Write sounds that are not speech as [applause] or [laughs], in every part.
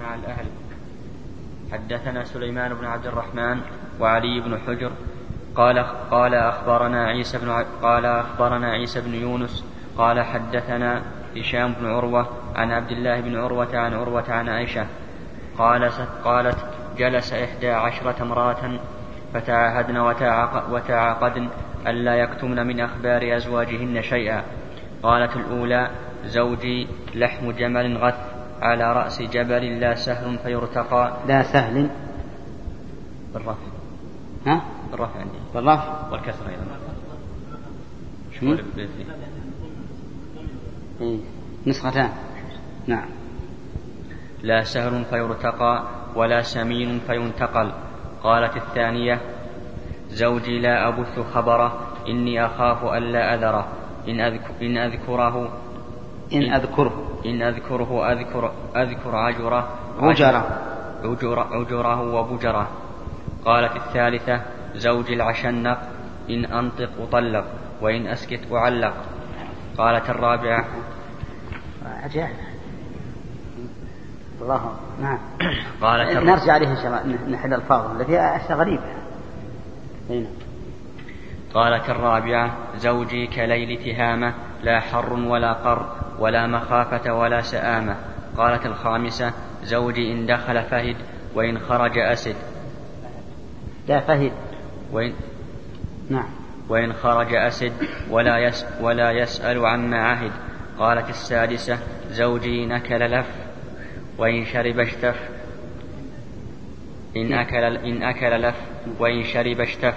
مع الأهل. حدثنا سليمان بن عبد الرحمن وعلي بن حجر. قال قال أخبرنا عيسى بن قال أخبرنا عيسى بن يونس. قال حدثنا هشام بن عروة عن عبد الله بن عروة عن عروة عن عائشة. قالت قالت جلس إحدى عشرة امرأة فتعاهدن وتعاقدن ألا يكتمن من أخبار أزواجهن شيئا. قالت الأولى زوجي لحم جمل غث. على رأس جبل لا سهل فيرتقى. لا سهل. بالرفع. ها؟ بالرفع عندي. بالرفع. والكسر أيضا. شو إيه. نسختان. نعم. لا سهل فيرتقى ولا سمين فينتقل. قالت الثانية زوجي لا أبث خبره إني أخاف ألا أذره. إن, أذكر إن أذكره. إن أذكره. إن أذكره أذكر أذكر عجرة. عجرة عجر عجرة وبجرة. قالت الثالثة زوجي العشنق إن أنطق أطلق وإن أسكت أعلق. قالت الرابعة عجائب الله. نعم. قالت نرجع عليه إن شاء الله نحل الفاظ التي أشياء غريبة. هنا. قالت الرابعة زوجي كليل تهامة لا حر ولا قر ولا مخافة ولا سآمة. قالت الخامسة زوجي إن دخل فهد وإن خرج أسد. لا فهد. وإن نعم. وإن خرج أسد ولا, يس ولا يسأل عما عهد. قالت السادسة زوجي نكل لف وإن شرب اشتف. إن أكل, إن أكل لف وإن شرب اشتف.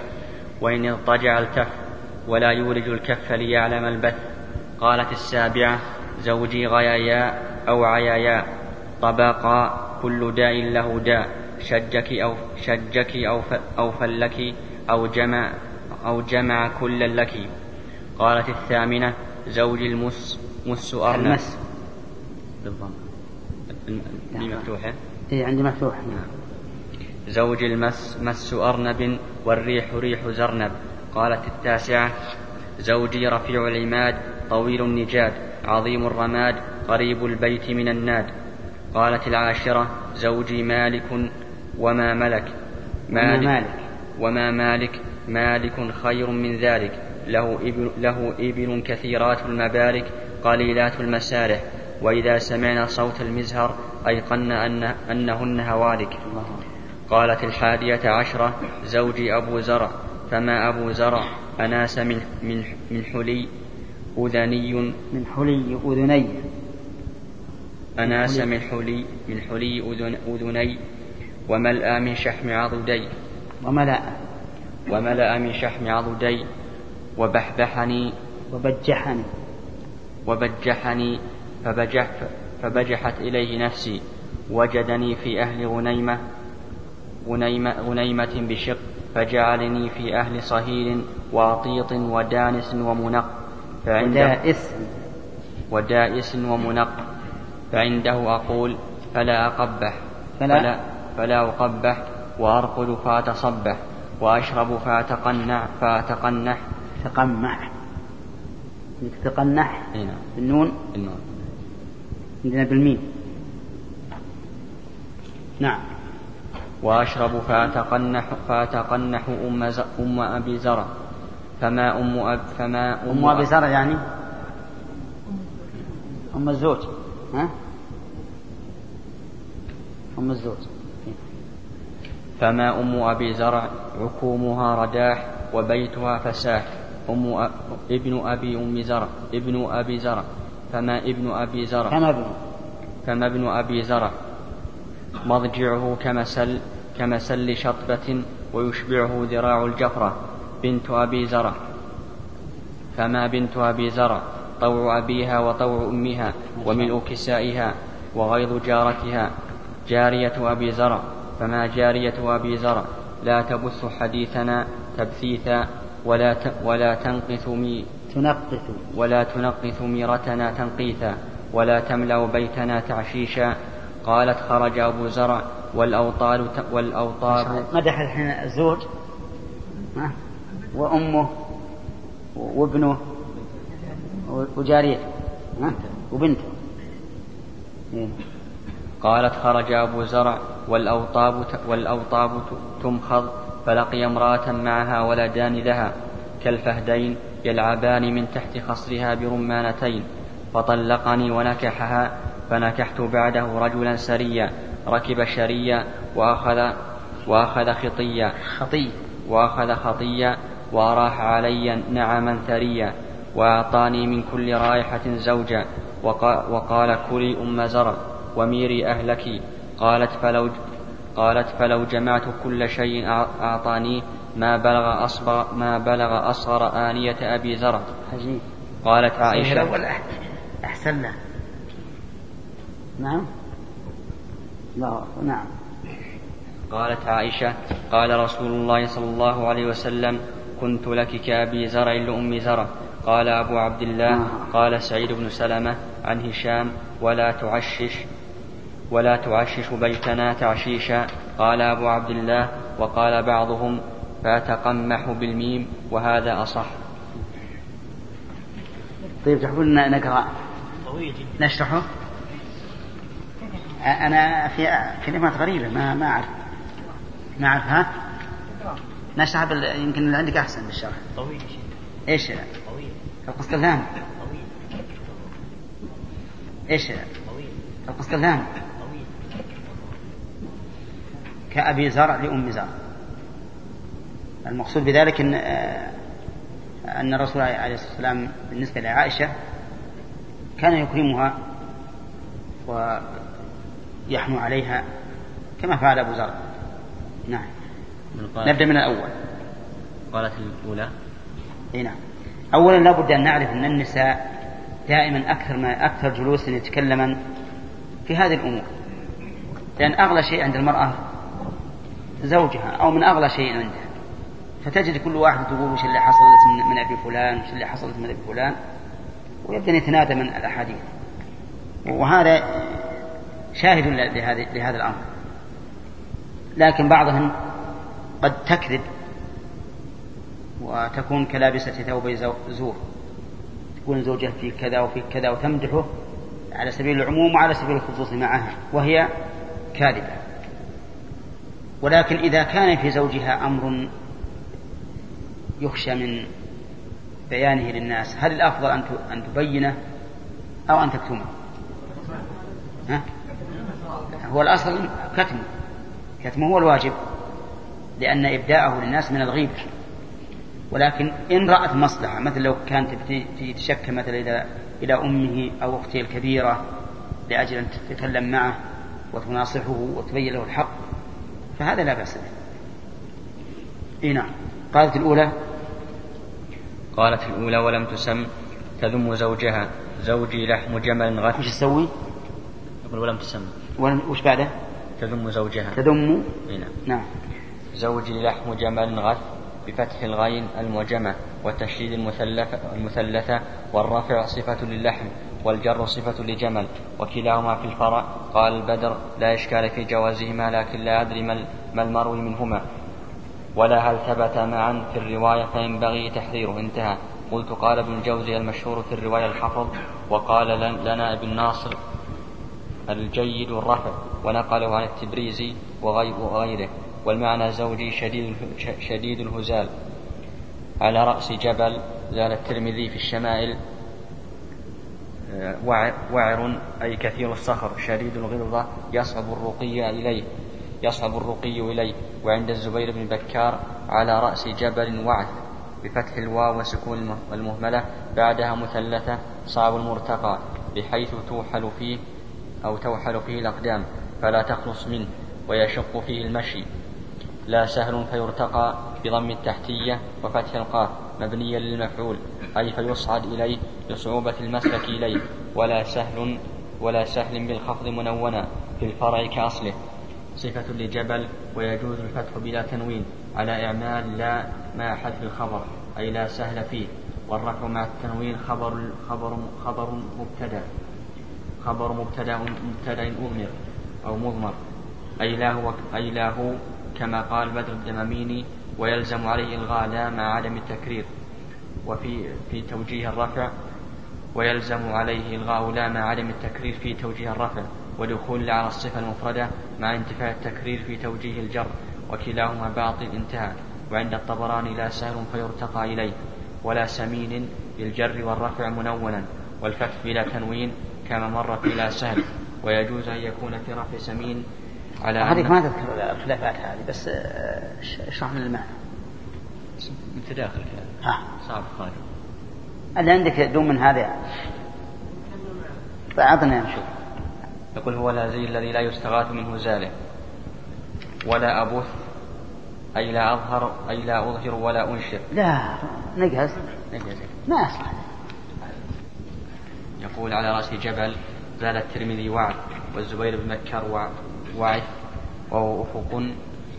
وإن اضطجع التف. ولا يولج الكف ليعلم البث. قالت السابعة زوجي غيايا أو عيايا طبقا كل داء له داء شجك أو شجك أو أو فلك أو جمع أو جمع كلا لك. قالت الثامنة زوجي المس مس أرنب. المس. بالضم مفتوحة إيه عندي مفتوح. نعم. زوج المس مس أرنب والريح ريح زرنب. قالت التاسعة زوجي رفيع العماد طويل النجاد عظيم الرماد قريب البيت من الناد. قالت العاشرة زوجي مالك وما ملك. مالك, مالك. وما مالك. مالك خير من ذلك. له إبل, له إبل كثيرات المبارك قليلات المسارح. وإذا سمعنا صوت المزهر أيقن أن أنهن هوالك. قالت الحادية عشرة زوجي أبو زرع. فما أبو زرع؟ أناس من من من حلي أذني. من حلي أذني. أناس من حلي من حلي أذن أذني. وملأ من شحم عضدي. وملأ. وملأ من شحم عضدي. وبحبحني. وبجحني. وبجحني. فبجح فبجحت إليه نفسي. وجدني في أهل غنيمة غنيمة, غنيمة بشق. فجعلني في أهل صهيل واطيط ودانس ومنق. ودائس ودائس ومنق فعنده أقول فلا أقبح. فلا, فلا, فلا أقبح وأرقد فأتصبح وأشرب فأتقنع فأتقنح. تقمح. تقنح؟ نعم. بالنون النون. عندنا بالميم. نعم. وأشرب فأتقنح فأتقنح أم. أم أبي زرع. فما أم أب فما أم, أم أبي زرع يعني؟ أم الزوج. ها؟ أم الزوج. فما أم أبي زرع عكومها رداح وبيتها فساح. أم أ... ابن أبي أم زرع ابن أبي زرع. فما ابن أبي زرع. كما ابن. فما ابن أبي زرع. مضجعه كمسل كمسل شطبة ويشبعه ذراع الجفرة. بنت أبي زرع. فما بنت أبي زرع؟ طوع أبيها وطوع أمها وملء كسائها وغيظ جارتها. جارية أبي زرع. فما جارية أبي زرع؟ لا تبث حديثنا تبثيثا ولا ولا تنقث مي تنقث. ولا تنقث ميرتنا تنقيثا ولا تملأ بيتنا تعشيشا. قالت خرج أبو زرع والأوطال والأوطار مدح الحين الزوج وأمه وابنه وجاريته وبنته. إيه. قالت خرج أبو زرع والأوطاب, والأوطاب تمخض فلقي امرأة معها ولدان لها كالفهدين يلعبان من تحت خصرها برمانتين فطلقني ونكحها فنكحت بعده رجلا سريا ركب شريا وأخذ وأخذ خطيا خطي. وأخذ خطيا وأراح علي نعما ثريا وأعطاني من كل رائحة زوجا وقال كلي أم زرع وميري أهلك. قالت فلو قالت فلو جمعت كل شيء أعطاني ما بلغ أصغر ما بلغ أصغر آنية أبي زرع. عجيب. قالت عائشة الأول أحسن نعم؟ لا نعم. قالت عائشة قال رسول الله صلى الله عليه وسلم كنت لك كأبي زرع لأم زرع. قال أبو عبد الله آه. قال سعيد بن سلمة عن هشام ولا تعشش ولا تعشش بيتنا تعشيشا. قال أبو عبد الله وقال بعضهم فأتقمح بالميم وهذا أصح. طيب تحبون نقرأ؟ نشرحه؟ أنا في كلمات غريبة ما ما أعرف. ما أعرف نشرح بال... يمكن اللي عندك أحسن بالشرح طويل. إيش طويل. القسطلاني طويل. إيش طويل. القسطلاني طويل. كأبي زرع لأم زرع. المقصود بذلك أن أن الرسول عليه الصلاة والسلام بالنسبة لعائشة كان يكرمها ويحنو عليها كما فعل أبو زرع. نعم. نبدأ من الأول. قالت الأولى. إي نعم. اولا لابد أن نعرف أن النساء دائما أكثر ما أكثر جلوسا يتكلمن في هذه الأمور. لأن أغلى شيء عند المرأة زوجها أو من أغلى شيء عندها فتجد كل واحد تقول وش اللي حصلت من, من أبي فلان وش اللي حصلت من أبي فلان. ويبدأ يتنادى من الأحاديث. وهذا شاهد لهذا لهذا الأمر. لكن بعضهم قد تكذب وتكون كلابسة ثوبي زور تكون زوجها في كذا وفي كذا وتمدحه على سبيل العموم وعلى سبيل الخصوص معها وهي كاذبة. ولكن إذا كان في زوجها أمر يخشى من بيانه للناس هل الأفضل أن تبينه أو أن تكتمه؟ ها؟ هو الأصل كتمه كتمه هو الواجب. لأن إبداءه للناس من الغيبة ولكن إن رأت مصلحة مثل لو كانت تشكى مثلا إلى إلى أمه أو أخته الكبيرة لأجل أن تتكلم معه وتناصحه وتبين له الحق فهذا لا بأس به. إي نعم. قالت الأولى؟ قالت الأولى ولم تسم تذم زوجها. زوجي لحم جمل غث وش تسوي؟ يقول ولم تسم. وش بعده؟ تذم زوجها. تذم؟ نعم. نعم. زوجي لحم جمل غث بفتح الغين المعجمة وتشديد المثلثة, المثلثة والرفع صفة للحم والجر صفة لجمل وكلاهما في الفرع. قال البدر لا إشكال في جوازهما لكن لا أدري ما المروي منهما. ولا هل ثبت معا في الرواية فينبغي تحذيره. انتهى. قلت قال ابن الجوزي المشهور في الرواية الحفظ. وقال لنا ابن ناصر الجيد الرفع ونقله عن التبريزي وغيره. والمعنى زوجي شديد شديد الهزال. على رأس جبل زال الترمذي في الشمائل آه، وعر أي كثير الصخر شديد الغلظة يصعب الرقي إليه يصعب الرقي إليه. وعند الزبير بن بكار على رأس جبل وعث بفتح الواو وسكون المهملة بعدها مثلثة صعب المرتقى بحيث توحل فيه أو توحل فيه الأقدام فلا تخلص منه ويشق فيه المشي. لا سهل فيرتقى بضم التحتية وفتح القاف مبنيا للمفعول أي فيصعد إليه لصعوبة المسلك إليه. ولا سهل ولا سهل بالخفض منونا في الفرع كأصله. صفة لجبل ويجوز الفتح بلا تنوين على إعمال لا مع حذف الخبر أي لا سهل فيه. والرفع مع التنوين خبر خبر خبر مبتدأ. خبر مبتدأ مبتدأ أضمر أو مضمر. أي لا هو أي لا هو كما قال بدر الدماميني ويلزم عليه إلغاء لا مع عدم التكرير وفي في توجيه الرفع ويلزم عليه إلغاء لا مع عدم التكرير في توجيه الرفع ودخول على الصفة المفردة مع انتفاء التكرير في توجيه الجر وكلاهما باطل انتهى وعند الطبراني لا سهل فيرتقى إليه ولا سمين بالجر والرفع منونا والفتح بلا تنوين كما مر في لا سهل ويجوز أن يكون في رفع سمين على هذه ما تذكر الخلافات هذه بس آه، اشرح لنا المعنى. أنت داخل ها صعب خارج اللي عندك دون من هذا فأعطنا نشوف يقول هو الهزي الذي لا يستغاث منه زاله ولا أبث أي لا أظهر أي لا أظهر ولا أنشر. لا نقهز نقهز ما أصلح. يقول على رأس جبل زال الترمذي وعد والزبير بن مكر وعث وهو أفق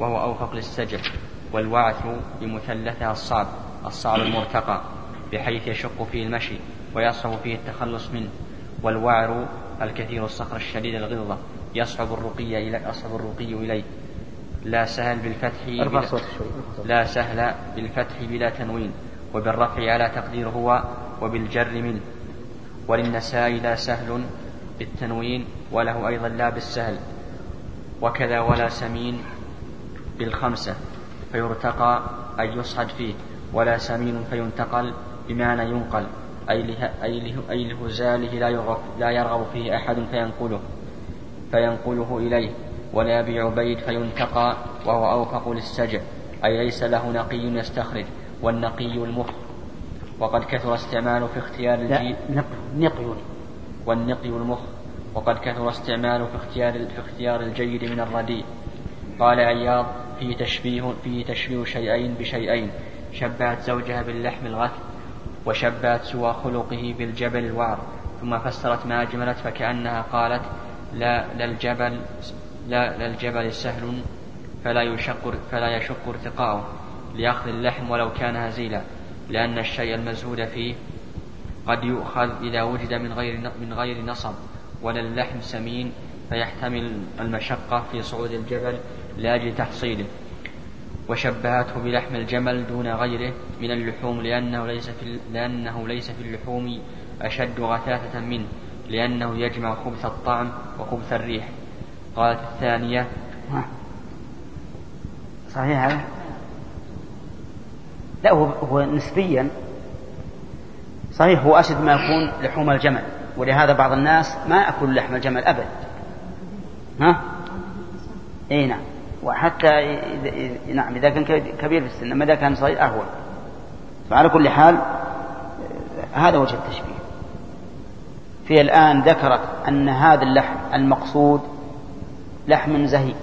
وهو أوفق للسجع والوعث بمثلثها الصعب الصعب المرتقى بحيث يشق فيه المشي ويصعب فيه التخلص منه والوعر الكثير الصخر الشديد الغلظة يصعب الرقي إلى يصعب الرقي إليه. لا سهل بالفتح بلا لا سهل بالفتح بلا تنوين وبالرفع على تقدير هو وبالجر منه. وللنساء لا سهل بالتنوين وله أيضا لا بالسهل. وكذا ولا سمين بالخمسة فيرتقى أي يصعد فيه ولا سمين فينتقل بمعنى ينقل أي له أي له أي لهزاله لا يرغب لا يرغب فيه أحد فينقله فينقله إليه ولا يبيع بيت فينتقى وهو أوفق للسجع أي ليس له نقي يستخرج والنقي المخ. وقد كثر استعماله في اختيار الجيد نقي. والنقي المخ. وقد كثر استعماله في اختيار في اختيار الجيد من الرديء. قال عياض فيه تشبيه فيه تشبيه شيئين بشيئين شبهت زوجها باللحم الغث وشبهت سوى خلقه بالجبل الوعر. ثم فسرت ما أجملت فكأنها قالت لا للجبل لا للجبل سهل فلا يشق فلا يشق ارتقاؤه لأخذ اللحم ولو كان هزيلا لأن الشيء المزهود فيه قد يؤخذ إذا وجد من غير من غير نصب. ولا اللحم سمين فيحتمل المشقة في صعود الجبل لأجل تحصيله. وشبهته بلحم الجمل دون غيره من اللحوم لأنه ليس في لأنه ليس في اللحوم أشد غثاثة منه لأنه يجمع خبث الطعم وخبث الريح. قالت الثانية صحيح هذا؟ لا هو هو نسبيا صحيح هو أشد ما يكون لحوم الجمل. ولهذا بعض الناس ما أكل لحم الجمل أبدا ها؟ إي نعم. وحتى نعم إذا كان كبير في السن أما إذا كان صغير أهون. فعلى كل حال هذا وجه التشبيه. في الآن ذكرت أن هذا اللحم المقصود لحم زهيد.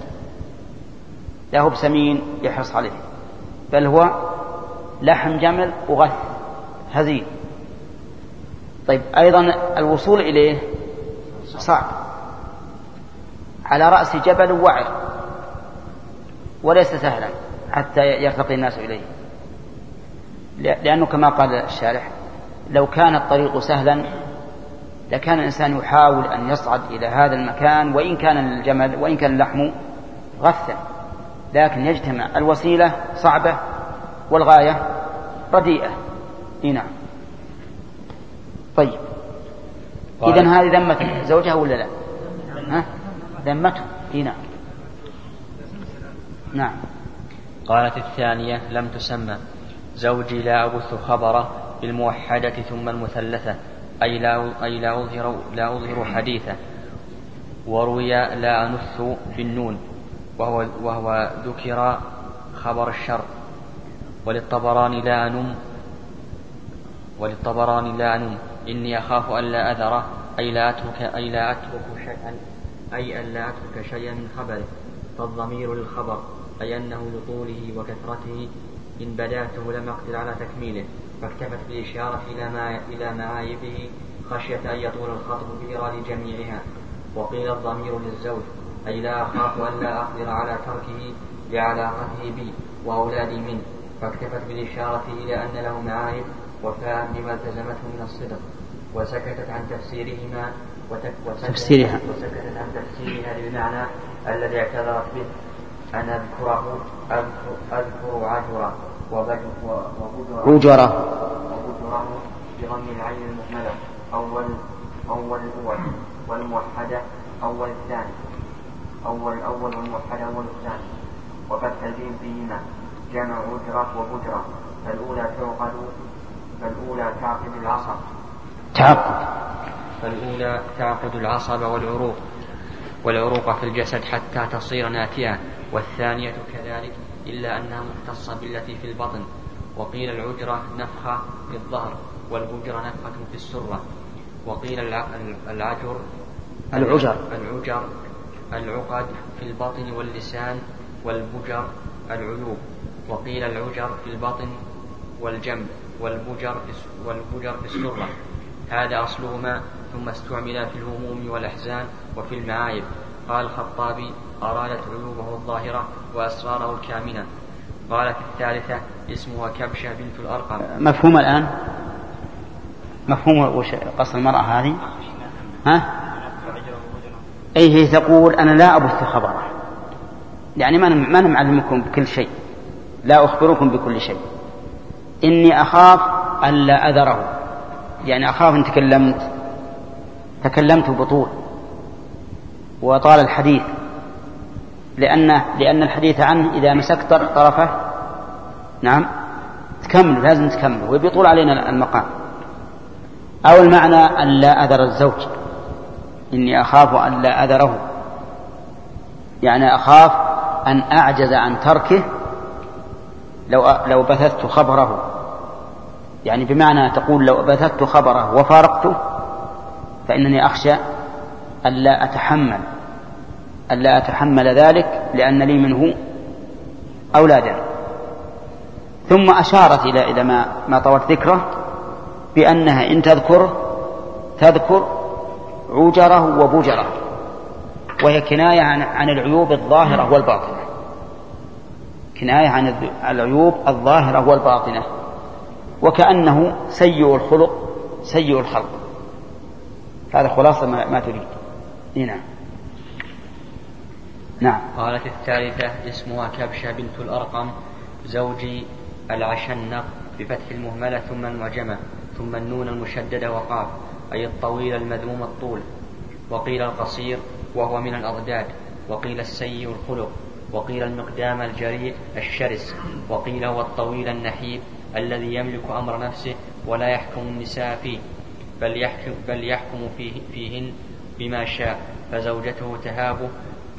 لا هو بسمين يحرص عليه بل هو لحم جمل وغث هزيل. طيب أيضا الوصول إليه صعب. على رأس جبل وعر. وليس سهلا حتى يرتقي الناس إليه. لأنه كما قال الشارح لو كان الطريق سهلا لكان الإنسان يحاول أن يصعد إلى هذا المكان وإن كان الجمل وإن كان اللحم غثا. لكن يجتمع الوسيلة صعبة والغاية رديئة. نعم. طيب. إذا هذه ذمة زوجها ولا لا؟ ها؟ ذمته نعم. نعم. قالت الثانية لم تسمى. زوجي لا أبث خبره بالموحدة ثم المثلثة. أي لا أي لا أظهر لا أظهر حديثه. وروي لا أنث بالنون. وهو وهو ذكر خبر الشر. وللطبراني لا أنم وللطبراني لا أنم. إني أخاف ألا أذره أي لا أترك أي لا أترك شيئا أي ألا أترك شيئا من خبره. فالضمير للخبر أي أنه لطوله وكثرته. إن بدأته لم أقدر على تكميله. فاكتفت بالإشارة إلى ما إلى معايبه خشية أن يطول الخطب بإيراد جميعها. وقيل الضمير للزوج أي لا أخاف أن لا أقدر على تركه لعلاقته بي وأولادي منه. فاكتفت بالإشارة إلى أن له معايب وفاء بما التزمته من الصدق. وسكتت عن تفسيرهما وسكتت تفسيرها. وسكتت عن تفسيرها للمعنى الذي اعتذرت به. أن أذكره أذكر, أذكر عجرة وبجرة. وبجرة بضم العين المهملة. أول أول الأول والموحدة أول الثاني. أول الأول والموحدة أول الثاني. وفتح الجيم فيهما. جمع أجرة وبجرة. فالأولى تعقد فالأولى تعقد العصب تعقد. فالأولى تعقد العصب والعروق والعروق في الجسد حتى تصير ناتئة والثانية كذلك إلا أنها مختصة بالتي في البطن وقيل العجرة نفخة في الظهر والبجرة نفخة في السرة وقيل العجر العجر. العجر العقد في البطن واللسان والبجر العيوب وقيل العجر في البطن والجنب والبجر والبجر في السرة. هذا أصلهما ثم استعملا في الهموم والأحزان وفي المعايب. قال الخطابي أرادت عيوبه الظاهرة وأسراره الكامنة. قالت الثالثة اسمها كبشة بنت الأرقم. مفهوم الآن؟ مفهوم وش قصد المرأة هذه؟ ها؟ أي هي تقول أنا لا أبث خبره. يعني ما ما معلمكم بكل شيء. لا أخبركم بكل شيء. إني أخاف ألا أذره. يعني أخاف إن تكلمت. تكلمت بطول. وطال الحديث. لأن لأن الحديث عنه إذا مسكت طرفه نعم تكمل لازم تكمل ويبيطول علينا المقام. أو المعنى أن لا أذر الزوج. إني أخاف أن لا أذره. يعني أخاف أن أعجز عن تركه لو لو بثثت خبره. يعني بمعنى تقول لو بثثت خبره وفارقته فإنني أخشى ألا أتحمل ألا أتحمل ذلك لأن لي منه أولادا. ثم أشارت إلى إلى ما ما طولت ذكره بأنها إن تذكره تذكر عجره وبجره وهي كناية عن, عن العيوب الظاهرة والباطنة. كناية عن العيوب الظاهرة والباطنة. وكأنه سيء الخلق سيء الخلق. هذا خلاصة ما, تريد. نعم. نعم. قالت الثالثة اسمها كبشة بنت الأرقم زوجي العشنق بفتح المهملة ثم المعجمة ثم النون المشددة وقاف أي الطويل المذموم الطول. وقيل القصير وهو من الأضداد. وقيل السيء الخلق. وقيل المقدام الجريء الشرس. وقيل هو الطويل النحيب الذي يملك أمر نفسه ولا يحكم النساء فيه بل يحكم, بل يحكم فيه فيهن بما شاء فزوجته تهابه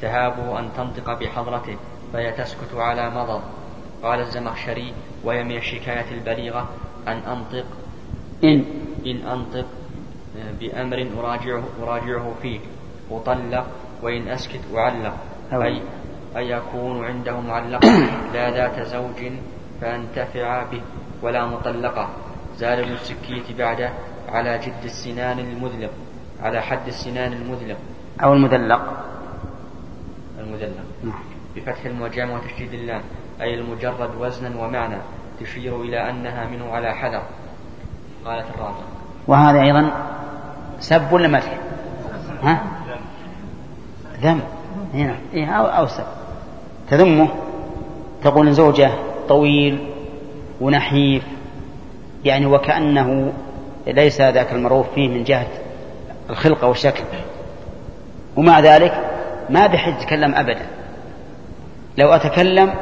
تهابه أن تنطق بحضرته فهي تسكت على مضض. قال الزمخشري وهي من الشكاية البليغة أن أنطق إن. إن أنطق بأمر أراجعه, أراجعه فيه أطلق وإن أسكت أعلق. أي أي يكون عنده معلقة لا ذات زوج فأنتفع به. ولا مطلقة. زاد ابن السكيت بعده على جد السنان المذلق على حد السنان المذلق. أو المذلق. المذلق. نعم. بفتح المعجم وتشديد اللام أي المجرد وزنا ومعنى تشير إلى أنها منه على حذر. قالت الرابعة. وهذا أيضا سب ولا مدح؟ ها؟ ذم. هنا. إيه أو, أو سب. تذمه؟ تقول زوجه طويل ونحيف يعني وكأنه ليس ذاك المعروف فيه من جهة الخلقة والشكل. ومع ذلك ما بحج يتكلم أبدا. لو أتكلم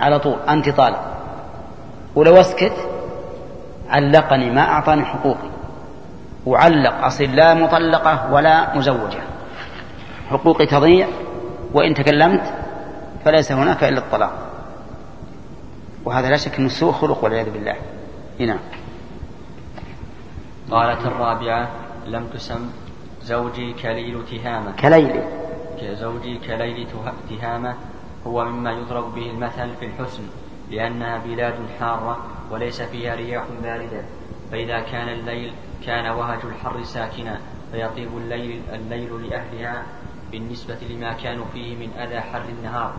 على طول أنت طالب. ولو أسكت علقني ما أعطاني حقوقي. وعلق أصل لا مطلقة ولا مزوجة. حقوقي تضيع وإن تكلمت فليس هناك إلا الطلاق. وهذا لا شك أنه سوء خلق والعياذ بالله. نعم. قالت الرابعة لم تسم زوجي كليل تهامة. كليل. زوجي كليل تهامة هو مما يضرب به المثل في الحسن لأنها بلاد حارة وليس فيها رياح باردة. فإذا كان الليل كان وهج الحر ساكنا فيطيب الليل الليل لأهلها بالنسبة لما كانوا فيه من أذى حر النهار.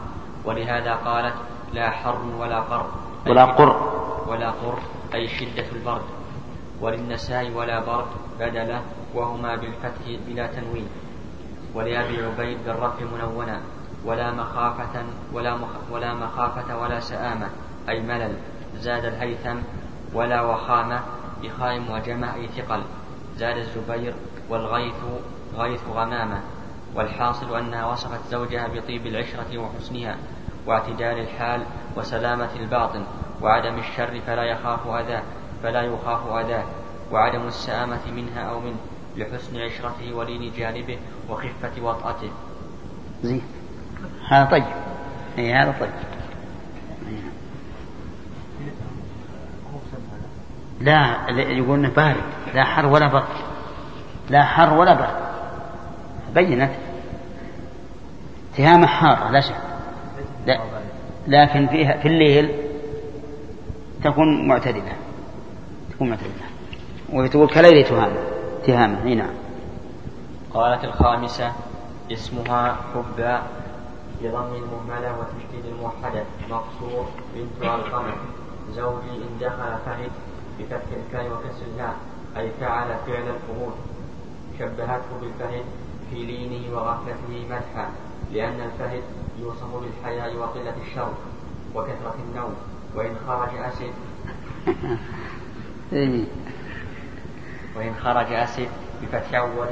ولهذا قالت لا حر ولا قر. ولا قر. ولا قر أي شدة البرد. وللنساء ولا برد بدلة وهما بالفتح بلا تنوين. ولأبي عبيد بالرفع منونا. ولا مخافة ولا مخ ولا مخافة ولا سآمة. أي ملل. زاد الهيثم ولا وخامة بخاء وجمع أي ثقل. زاد الزبير والغيث غيث غمامة. والحاصل أنها وصفت زوجها بطيب العشرة وحسنها. واعتدال الحال وسلامة الباطن وعدم الشر فلا يخاف أذاه فلا يخاف أذاه. وعدم السآمة منها أو منه لحسن عشرته ولين جانبه وخفة وطأته. زين. هذا طيب. إي هذا طيب. لا يقول إنه بارد. لا حر ولا برد. لا حر ولا برد. بينت. تهامة حارة لا شك. لا. لكن فيها في الليل تكون معتدلة. تكون معتدلة. وتقول كليلة تهامة تهامة أي نعم. قالت الخامسة اسمها حبا بضم المهملة وتشديد الموحدة. مقصور بنت القمر. زوجي إن دخل فهد بفتح الكاء وكسر الهاء. أي فعل فعل الفهود شبهته بالفهد في لينه وغفلته مدحا. لأن الفهد يوصف بالحياء وقلة الشر وكثرة النوم وإن خرج أسد [laughs] إيه. وإن خرج أسد بفتح أول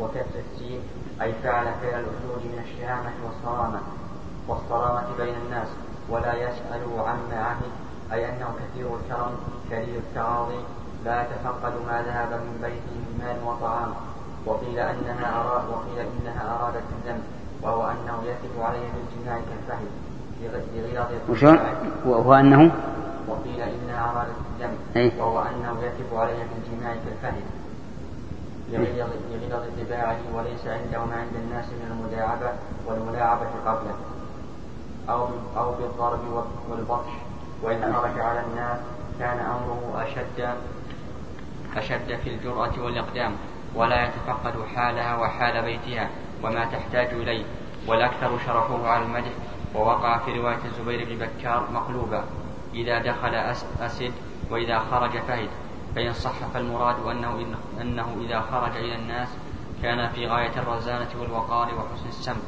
وكسر السين أي فعل فعل الخروج من الشهامة والصرامة. والصرامة بين الناس ولا يسأل عما عهد أي أنه كثير الكرم كريم التعاظي لا يتفقد ما ذهب من بيته من مال وطعام. وقيل أنها أراد وقيل إنها أرادت الذنب. وهو أنه يثق عليه بالجماع كالفهد لغيظ وشون وهو أنه؟ وقيل إنها أرادت الذنب وهو أنه يثق عليه بالجماع كالفهد لغلظ اتباعه وليس عنده ما عند الناس من المداعبة والملاعبة قبله. أو أو بالضرب والبطش. وإن خرج على الناس كان أمره أشد أشد في الجرأة والإقدام. ولا يتفقد حالها وحال بيتها. وما تحتاج إليه والأكثر شرفوه على المدح ووقع في رواية الزبير بن بكار مقلوبا إذا دخل أسد وإذا خرج فهد فإن صح فالمراد أنه, أنه إذا خرج إلى الناس كان في غاية الرزانة والوقار وحسن السمت.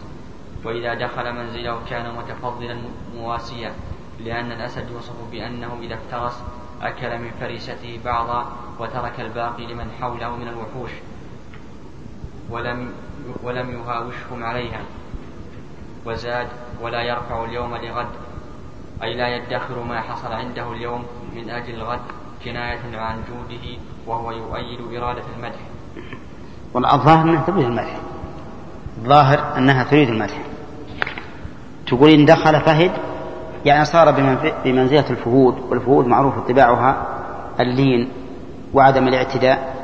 وإذا دخل منزله كان متفضلا مواسيا لأن الأسد يوصف بأنه إذا افترس أكل من فريسته بعضا وترك الباقي لمن حوله من الوحوش. ولم ولم يهاوشهم عليها. وزاد ولا يرفع اليوم لغد. أي لا يدخر ما حصل عنده اليوم من أجل الغد كناية عن جوده وهو يؤيد إرادة المدح. والظاهر أنها تريد المدح. الظاهر أنها تريد المدح. تقول إن دخل فهد يعني صار بمنزلة الفهود والفهود معروف طباعها اللين وعدم الاعتداء.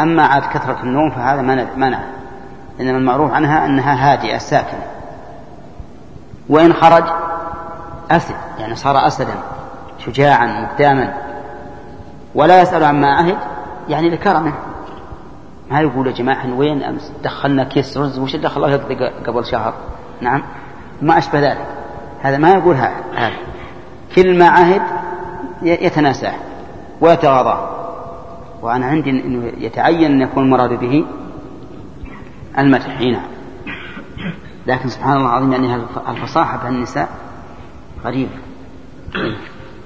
أما عاد كثرة النوم فهذا منع إنما المعروف عنها أنها هادئة ساكنة. وإن خرج أسد يعني صار أسدا شجاعا مقداما. ولا يسأل عما عهد يعني لكرمه ما يقول يا جماعة وين أمس؟ دخلنا كيس رز وش دخل الله قبل شهر؟ نعم ما أشبه ذلك. هذا ما يقول هذا. كل ما عهد يتناساه ويتغاضاه. وأنا عندي أنه يتعين أن يكون المراد به المدح نعم لكن سبحان الله العظيم يعني الفصاحة بهالنساء غريبة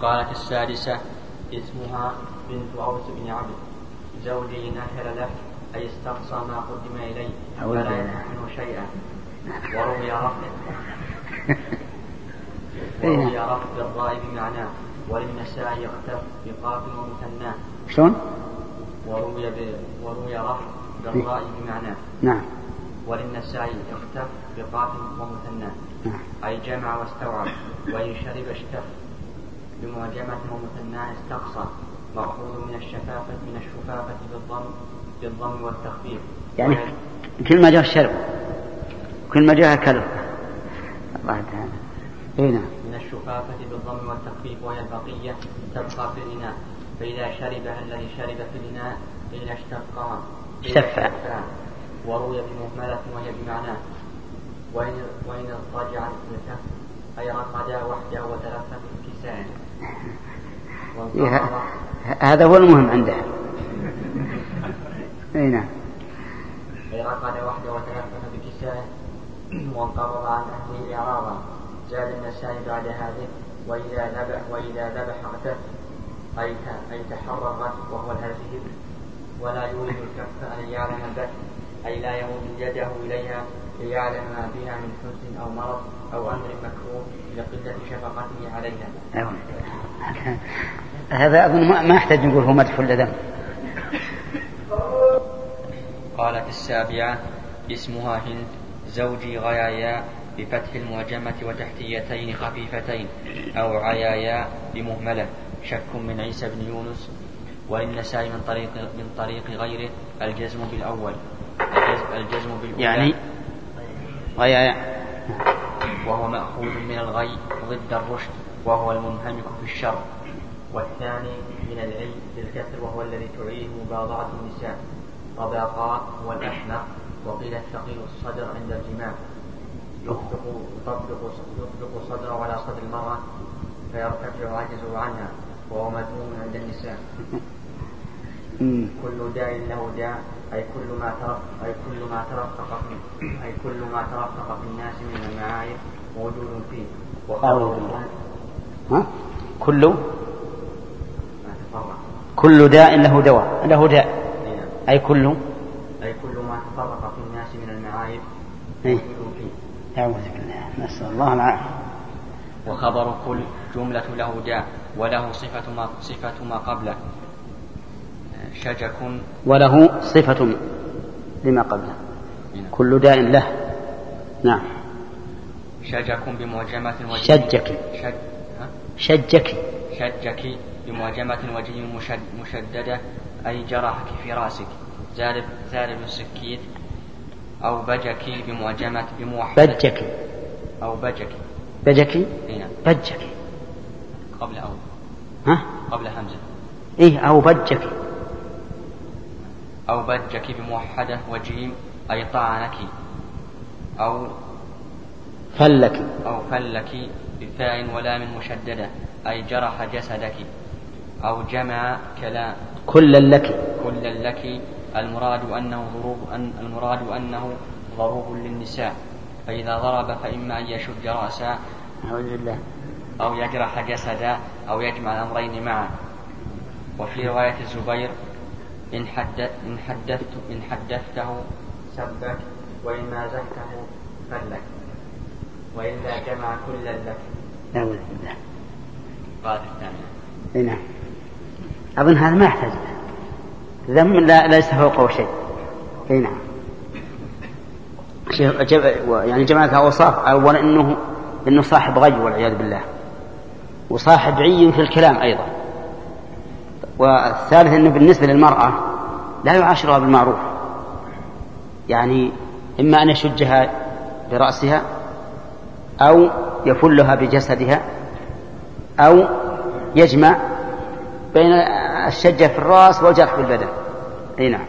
قالت السادسة اسمها بنت أوس بن عبد. زوجي نكل له أي استقصى ما قدم إليه ولا يحمل شيئا. وروي رفض وروي رفض بالضاء بمعناه وللنساء يختف بقاف ومثناه شلون؟ وروي ب... وروي رفض بالضاء بمعناه نعم. وللنساء اختف بقاف ومثناه نعم. أي جمع واستوعب وإن شرب اشتف. بمعجمة ومثناه استقصى. مأخوذ من الشفافة من الشفافة بالضم بالضم والتخفيف. يعني كل ما جاء الشرب كل ما جاء كلب الله تعالى. اي نعم. من الشفافة بالضم والتخفيف وهي البقية تبقى في الإناء. فإذا شربها الذي شرب في الإناء قيل اشتقا اشتفى وروي بمهملة وهي بمعناه وإن وإن اضطجع أي رقد وحده وتلفت بكسائه هذا هو المهم عندها. أي نعم. رقد وحده وتنفس بكسائه وانقبض عن اهله اعراضا زاد النسائي بعد هذه وإذا ذبح وإذا ذبح اغتف. أي أي تحرر وهو الهزيل. ولا يورد الكف أن يعلم البث. أي لا يمد يده إليها ليعلم ما فيها من حزن أو مرض أو أمر مكروه لقلة شفقته عليها. أيوة. هذا أظن ما يحتاج نقول هو مدح ولا ذم. قالت السابعة اسمها هند زوجي غيايا بفتح المعجمة وتحتيتين خفيفتين أو عيايا بمهملة شك من عيسى بن يونس وللنسائي من طريق من طريق غيره الجزم بالأول الجزم بالأولى. يعني غيايا وهو مأخوذ من الغي ضد الرشد وهو المنهمك في الشر. والثاني من العلم بالكسر وهو الذي تعيه مباضعة النساء طبقاء هو الأحمق وقيل الثقيل الصدر عند الجماع. يطبق يطبق يطبق صدره على صدر المرأة فيرتفع عجزه عنها وهو مذموم عند النساء. كل داء له داء. أي كل ما ترفق أي كل ما ترفق في أي كل ما ترفق في الناس من المعايب موجود فيه. وخبر ها؟ كل كل داء له دواء. له داء. نعم. أي كل أي كل ما تفرق في الناس من المعايب إيه. موجود فيه. أعوذ بالله. نسأل الله العافية. وخبر كل جملة له داء وله صفة ما صفة ما قبله. شجك وله صفة لما قبله. نعم. كل داء له. نعم. شجك بمعجمة وجه. شجك. شج شجك. شجك بمعجمة وجه مشددة أي جرحك في رأسك. زارب زارب السكيت. أو بجك بمعجمة بموحدة. بجك. أو بجك. بجك؟ نعم. بجك. قبل أو ها؟ قبل همزة. إيه أو بجك. أو بجك بموحدة وجيم أي طعنك أو فلك. أو فلك بفاء ولام مشددة أي جرح جسدك أو جمع كلام. كلا لك. كلا لك. المراد أنه ضروب أن المراد أنه ضروب للنساء. فإذا ضرب فإما أن يشد رأسا أعوذ بالله أو يجرح جسدا أو يجمع الأمرين معا. وفي رواية الزبير إن, حدث إن, حدثت إن حدثته سبك وإن مازحته فلك. وإلا جمع كلا لك. أعوذ بالله. قالت الثامنة نعم. أظن هذا ما يحتاج ذم لا ليس فوقه شيء. إي نعم. يعني جماعة أوصاف أولا أنه أنه صاحب غي والعياذ بالله. وصاحب عي في الكلام أيضا. والثالث أنه بالنسبة للمرأة لا يعاشرها بالمعروف. يعني إما أن يشجها برأسها أو يفلها بجسدها أو يجمع بين الشجة في الرأس والجرح في البدن. أي نعم.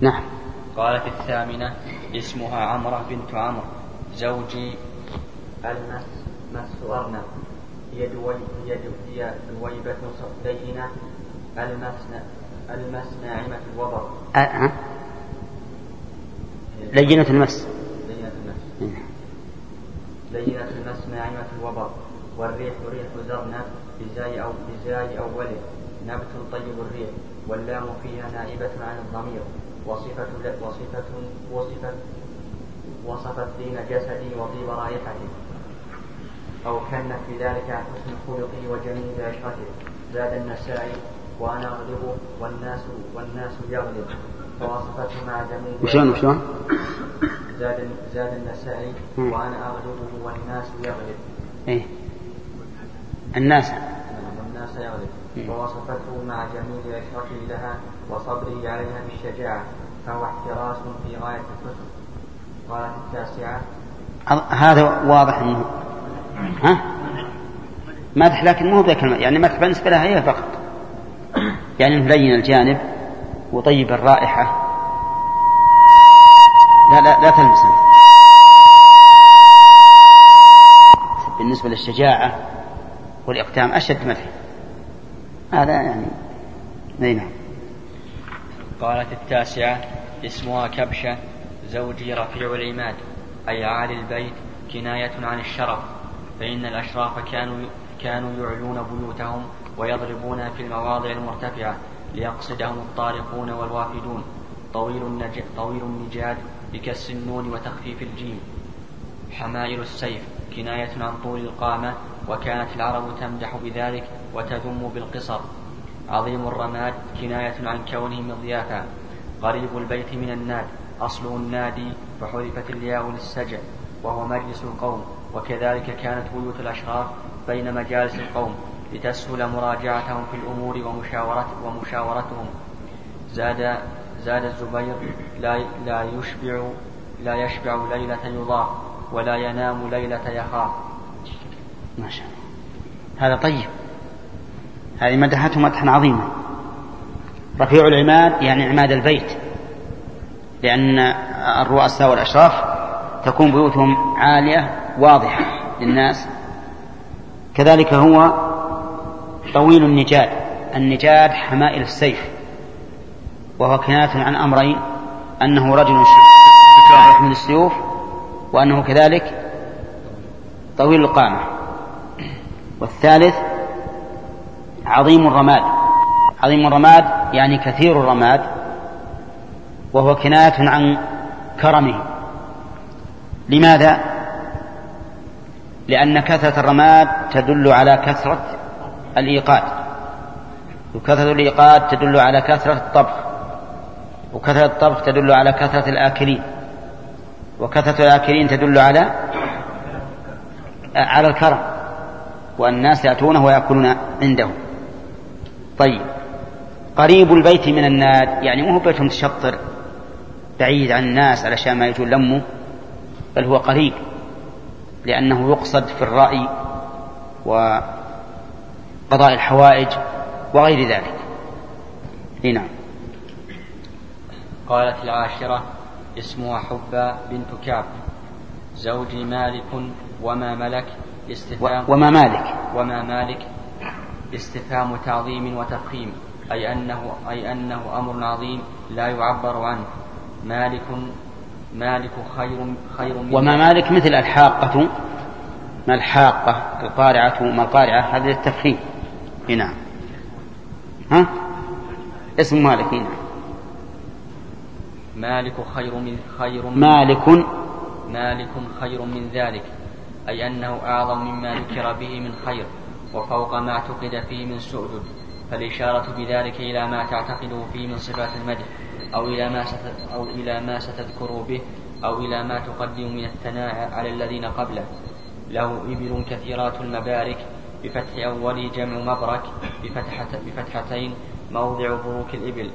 نعم. قالت الثامنة اسمها عمرة بنت عمرو زوجي. المس مس أرنب هي دوي هي هي دويبة لينة المس المس ناعمة الوبر أه. لينة المس. لينة المس. إيه. لينة المس ناعمة الوبر والريح ريح زرنة بزاي أو بزاي أوله. نبت طيب الريح. واللام فيها نائبة عن الضمير. وصفة وصفة وصفت وصفت دين جسدي وطيب رائحته أو كان في ذلك حسن خلقي وجميل عشرته زاد النسائي وأنا أغلب والناس والناس يغلب. فوصفته مع جميل وشلون وشلون؟ زاد زاد النسائي وأنا أغلبه والناس يغلب. إيه. الناس. والناس يغلب. ووصفته مع جميل عشرته لها وصبره عليها بالشجاعة. فهو احتراس في غاية الحسن. قالت التاسعة. هذا واضح إنه ها؟ مدح لكن مو بذاك يعني مدح بالنسبة لها هي فقط. يعني ملين الجانب وطيب الرائحة. لا لا لا تلمس بالنسبة للشجاعة والإقدام أشد مدح. هذا يعني أي نعم. قالت التاسعة اسمها كبشة زوجي رفيع العماد. أي عالي البيت كناية عن الشرف. فإن الأشراف كانوا كانوا يعلون بيوتهم ويضربون في المواضع المرتفعة ليقصدهم الطارقون والوافدون. طويل, النج... طويل النجاد بكسر النون وتخفيف الجيم. حمائل السيف كناية عن طول القامة وكانت العرب تمدح بذلك وتذم بالقصر. عظيم الرماد كناية عن كونه مضيافا قريب البيت من الناد. أصله النادي وحذفت الياء للسجع وهو مجلس القوم. وكذلك كانت بيوت الأشراف بين مجالس القوم لتسهل مراجعتهم في الأمور ومشاورت ومشاورتهم. زاد زاد الزبير لا لا يشبع لا يشبع ليلة يضاف ولا ينام ليلة يخاف ما شاء الله. هذا طيب. هذه مدحته مدحا عظيما. رفيع العماد يعني عماد البيت. لأن الرؤساء والأشراف تكون بيوتهم عالية واضحة للناس. كذلك هو طويل النجاد النجاد حمائل السيف وهو كناية عن أمرين أنه رجل يحمل السيوف وأنه كذلك طويل القامة. والثالث عظيم الرماد. عظيم الرماد يعني كثير الرماد وهو كناية عن كرمه. لماذا؟ لأن كثرة الرماد تدل على كثرة الإيقاد. وكثرة الإيقاد تدل على كثرة الطبخ. وكثرة الطبخ تدل على كثرة الآكلين. وكثرة الآكلين تدل على على الكرم. والناس يأتونه ويأكلون عنده طيب. قريب البيت من الناد يعني مو بيت متشطر. بعيد عن الناس علشان ما يجون لمه. بل هو قريب. لأنه يقصد في الرأي وقضاء الحوائج وغير ذلك. نعم. قالت العاشرة اسمها حبة بنت كعب. زوجي مالك وما ملك استفهام وما مالك. وما مالك استفهام تعظيم وتفخيم. أي أنه أي أنه أمر عظيم لا يعبر عنه. مالك مالك خير خير من وما مالك مثل الحاقة؟ ما الحاقة؟ القارعة ما القارعة؟ هذا التفخيم. نعم ها؟ اسم مالك نعم مالك خير من خير من مالك. مالك خير من ذلك. أي أنه أعظم مما ذكر به من خير وفوق ما اعتقد فيه من سؤدد. فالإشارة بذلك إلى ما تعتقده فيه من صفات المدح. أو إلى ما أو إلى ما ستذكر به أو إلى ما تقدم من الثناء على الذين قبله. له إبل كثيرات المبارك بفتح أول جمع مبرك بفتحة بفتحتين موضع بروك الإبل.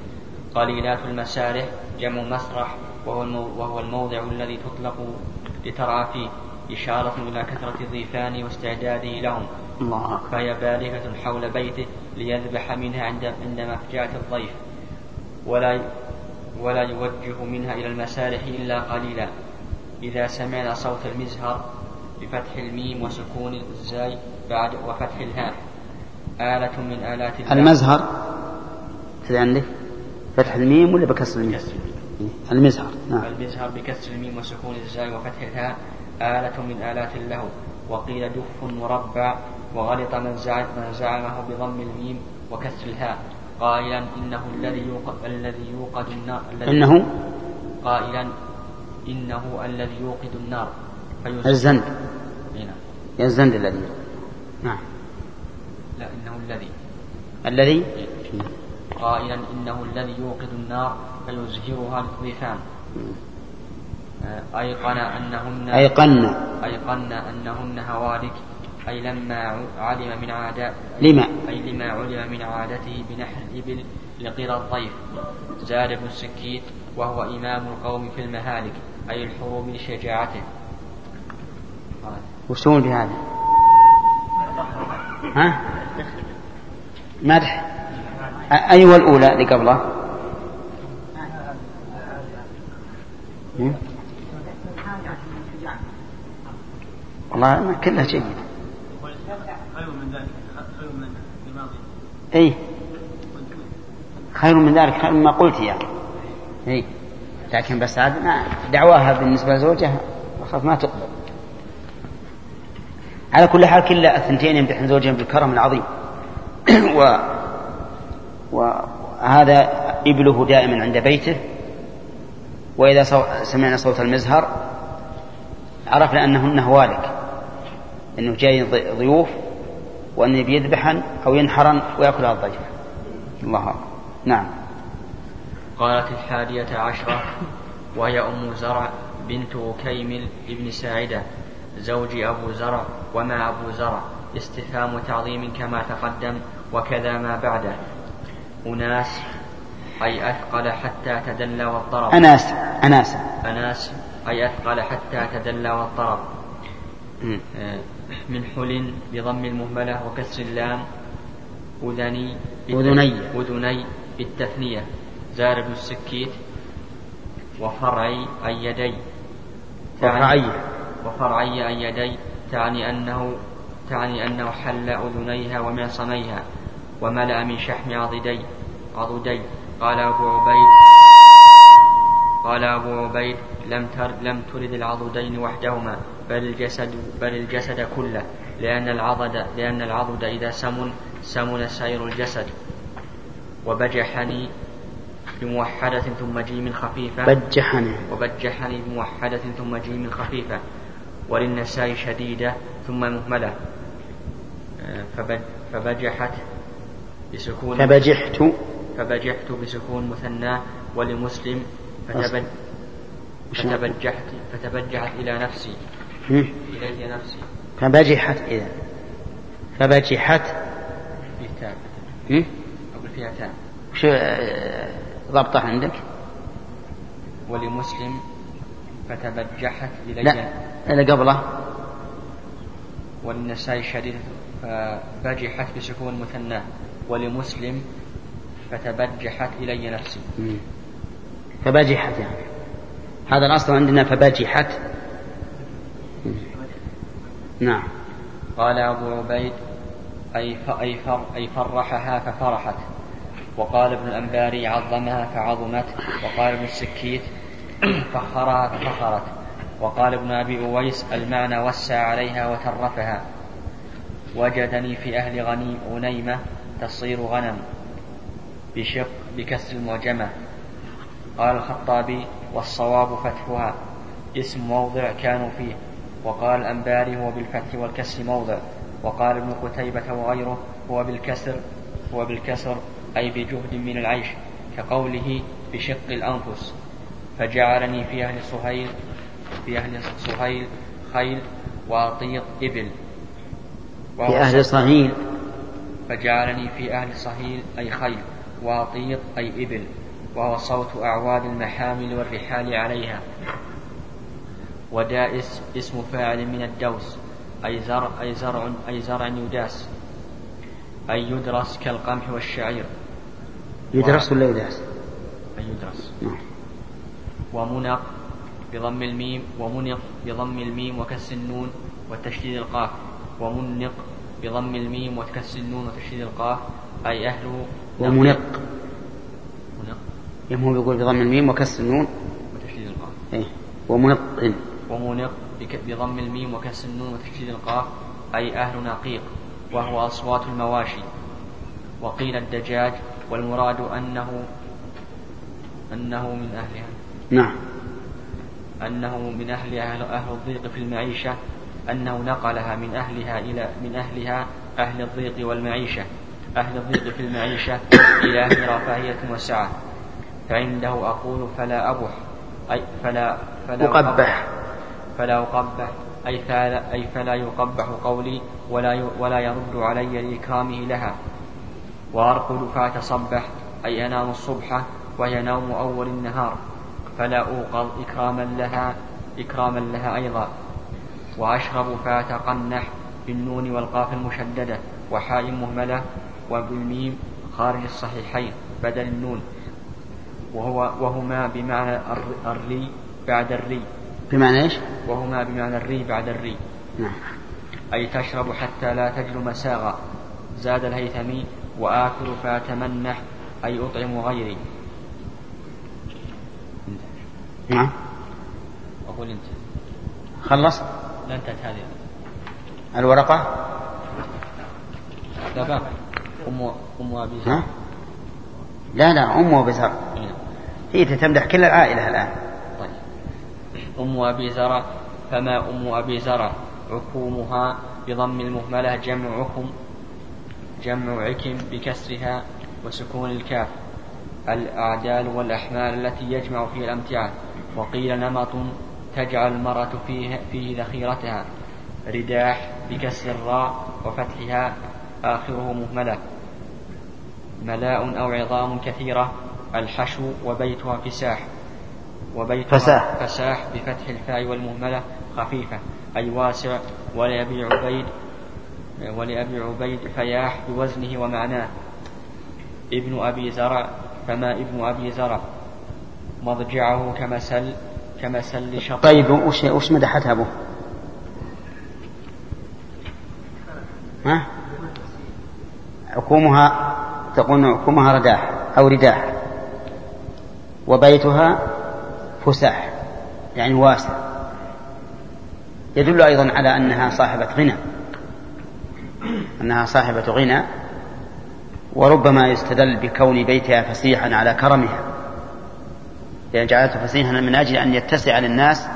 قليلات المسارح جمع مسرح وهو, وهو الموضع الذي تطلق لترعى فيه. إشارة إلى كثرة الضيفان واستعداده لهم. الله فهي بالغة حول بيته ليذبح منها عند عند مفجعة الضيف. ولا ولا يوجه منها إلى المسارح إلا قليلا. إذا سمعنا صوت المزهر بفتح الميم وسكون الزاي بعد وفتح الهاء. آلة من آلات الله. المزهر هذا عندك؟ فتح الميم ولا بكسر الميم؟ المزهر نعم. المزهر بكسر الميم وسكون الزاي وفتح الهاء. آلة من آلات اللهو وقيل دف مربع وغلط من زعمه بضم الميم وكسر الهاء. قائلا إنه الذي يوقد الذي يوقد النار الذي إنه؟ قائلا إنه الذي يوقد النار. الزند. نعم. الزند الذي. نعم. لا إنه الذي. الذي؟ قائلا إنه الذي يوقد النار فيزهرها للضيفان أيقن أنهن أيقن. أيقن أنهن هوالك أي لما علم من عادات لما؟ أي لما علم من عادته بنحر الإبل لقرى الضيف زاد ابن السكيت وهو إمام القوم في المهالك أي الحروب لشجاعته. وشون بهذا ها؟ مدح. أيوة الأولى اللي قبله؟ والله كلها جيدة خير من ذلك خير من الماضي اي خير من ذلك خير مما قلت يا. اي لكن بس عاد ما دعواها بالنسبة لزوجها أخاف ما تقبل. على كل حال كلا الثنتين يمدحن زوجهم بالكرم العظيم. [coughs] و هذا إبله دائما عند بيته. وإذا سمعنا صوت المزهر عرفنا أنه هوالك أنه جاي ضيوف وأنه بيذبحا أو ينحرا ويأكلها الضيف. الله أكبر. نعم. قالت الحادية عشرة وهي أم زرع بنت أكيمل ابن ساعدة زوج أبو زرع وما أبو زرع استفهام تعظيم كما تقدم وكذا ما بعده. أناس أي أثقل حتى تدلى واضطرب. أناس أناس. أناس أي أثقل حتى تدلى واضطرب. من حل بضم المهملة وكسر اللام. أذني أذني. أذني بالتثنية. زار بن السكيت. وفرعي أي يدي. وفرعي. وفرعي أي يدي. تعني أنه تعني أنه حل أذنيها ومعصميها. وملأ من شحم عضدي. عضدي. قال أبو عبيد قال أبو عبيد لم تر لم ترد العضدين وحدهما. بل الجسد بل الجسد كله لأن العضد لأن العضد إذا سمن سمن سائر الجسد. وبجحني بموحدة ثم جيم خفيفة. بجحني. وبجحني بموحدة ثم جيم خفيفة. وللنساء شديدة ثم مهملة. فبج فبجحت بسكون فبجحت. فبجحت بسكون مثنى ولمسلم. فتبج فتبجحت فتبجحت إلى نفسي. فبجحت إذا. فبجحت تاء أقول فيها تاء. شو آه، ضبطه عندك؟ ولمسلم فتبجحت إلي لا اللي قبله. والنساء شديد فبجحت بسكون مثنى. ولمسلم فتبجحت إلي نفسي. فبجحت يعني. هذا الأصل عندنا فبجحت نعم. قال أبو عبيد أي أي أي فرحها ففرحت. وقال ابن الأنباري عظمها فعظمت. وقال ابن السكيت [clears throat] فخرها ففخرت وقال ابن أبي أويس المعنى وسع عليها وترفها. وجدني في أهل غنيم غنيمة تصير غنم بشق بكسر المعجمة. قال الخطابي والصواب فتحها. اسم موضع كانوا فيه. وقال الأنباري هو بالفتح والكسر موضع وقال ابن قتيبة وغيره هو بالكسر هو بالكسر أي بجهد من العيش كقوله بشق الأنفس. فجعلني في أهل صهيل في أهل صهيل خيل وأطيق إبل. في أهل صهيل. فجعلني في أهل صهيل أي خيل وأطيق أي إبل وهو صوت أعواد المحامل والرحال عليها. ودائس اسم فاعل من الدوس أي زرع أي زرع أي زرع يداس أي يدرس كالقمح والشعير. يدرس ولا يداس؟ أي يدرس. نعم. ومنق بضم الميم ومنق بضم الميم وكسر النون وتشديد القاف. ومنق بضم الميم وكسر النون وتشديد القاف. أي أهل ومنق. منق. هو بيقول بضم الميم وكسر النون. وتشديد القاف. إيه. ومنق ومنق بضم الميم وكسر النون وتشديد القاف أي أهل نقيق وهو أصوات المواشي. وقيل الدجاج والمراد أنه أنه من أهلها نعم. أنه من أهلها أهل الضيق في المعيشة أنه نقلها من أهلها إلى من أهلها أهل الضيق والمعيشة. أهل الضيق في المعيشة إلى أهل رفاهية وسعة. فعنده أقول فلا أبح أي فلا فلا أقبح. فلا أقبح أي فلا, أي فلا يقبح قولي ولا ولا يرد علي لإكرامه لها. وأرقد فأتصبح أي أنام الصبح وهي نوم أول النهار. فلا أوقظ إكراما لها إكراما لها أيضا. وأشرب فأتقنح بالنون والقاف المشددة وحاء مهملة وبالميم خارج الصحيحين بدل النون. وهو وهما بمعنى الري بعد الري. بمعنى إيش؟ وهما بمعنى الري بعد الري. نعم. أي تشرب حتى لا تجد مساغا. زاد الهيثمي وآكل فأتمنح أي أطعم غيري. نعم. أقول أنت. خلص؟ لا انتهت هذه. الورقة؟ لا باقي أم أم أبي زرع لا لا أم أبي زرع هي تمدح كل العائلة الآن. أم أبي زرع فما أم أبي زرع عكومها بضم المهملة جمع عكم جمع عكم بكسرها وسكون الكاف. الأعدال والأحمال التي يجمع فيها الأمتعة. وقيل نمط تجعل المرأة فيه, فيه ذخيرتها. رداح بكسر الراء وفتحها آخره مهملة. ملاء أو عظام كثيرة الحشو وبيتها فساح. وبيتها فساح, فساح بفتح الفاء والمهملة خفيفة أي واسع ولأبي عبيد ولأبي عبيد فياح بوزنه ومعناه. ابن أبي زرع فما ابن أبي زرع. مضجعه كمسل كمسل شط طيب وش وش مدحتها أبوه؟ ها؟ عكومها تقول عكومها رداح أو رداح. وبيتها؟ فساح يعني واسع. يدل أيضا على أنها صاحبة غنى. أنها صاحبة غنى وربما يستدل بكون بيتها فسيحا على كرمها. لأن جعلته فسيحا من أجل أن يتسع للناس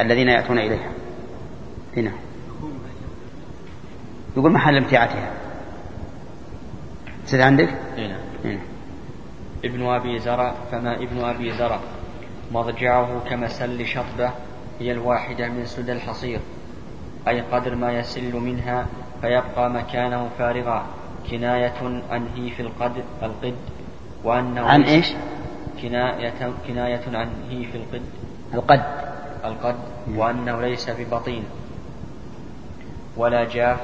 الذين يأتون إليها. هنا. يقول محل امتعتها؟ سيد عندك؟ هنا. هنا. ابن أبي زرع فما ابن أبي زرع؟ مضجعه كمسل شطبة هي الواحدة من سدى الحصير أي قدر ما يسل منها فيبقى مكانه فارغا كناية عن هيف القد القد وأنه عن إيش؟ كناية كناية عن هيف القد؟ القد. القد وأنه ليس ببطين ولا جاف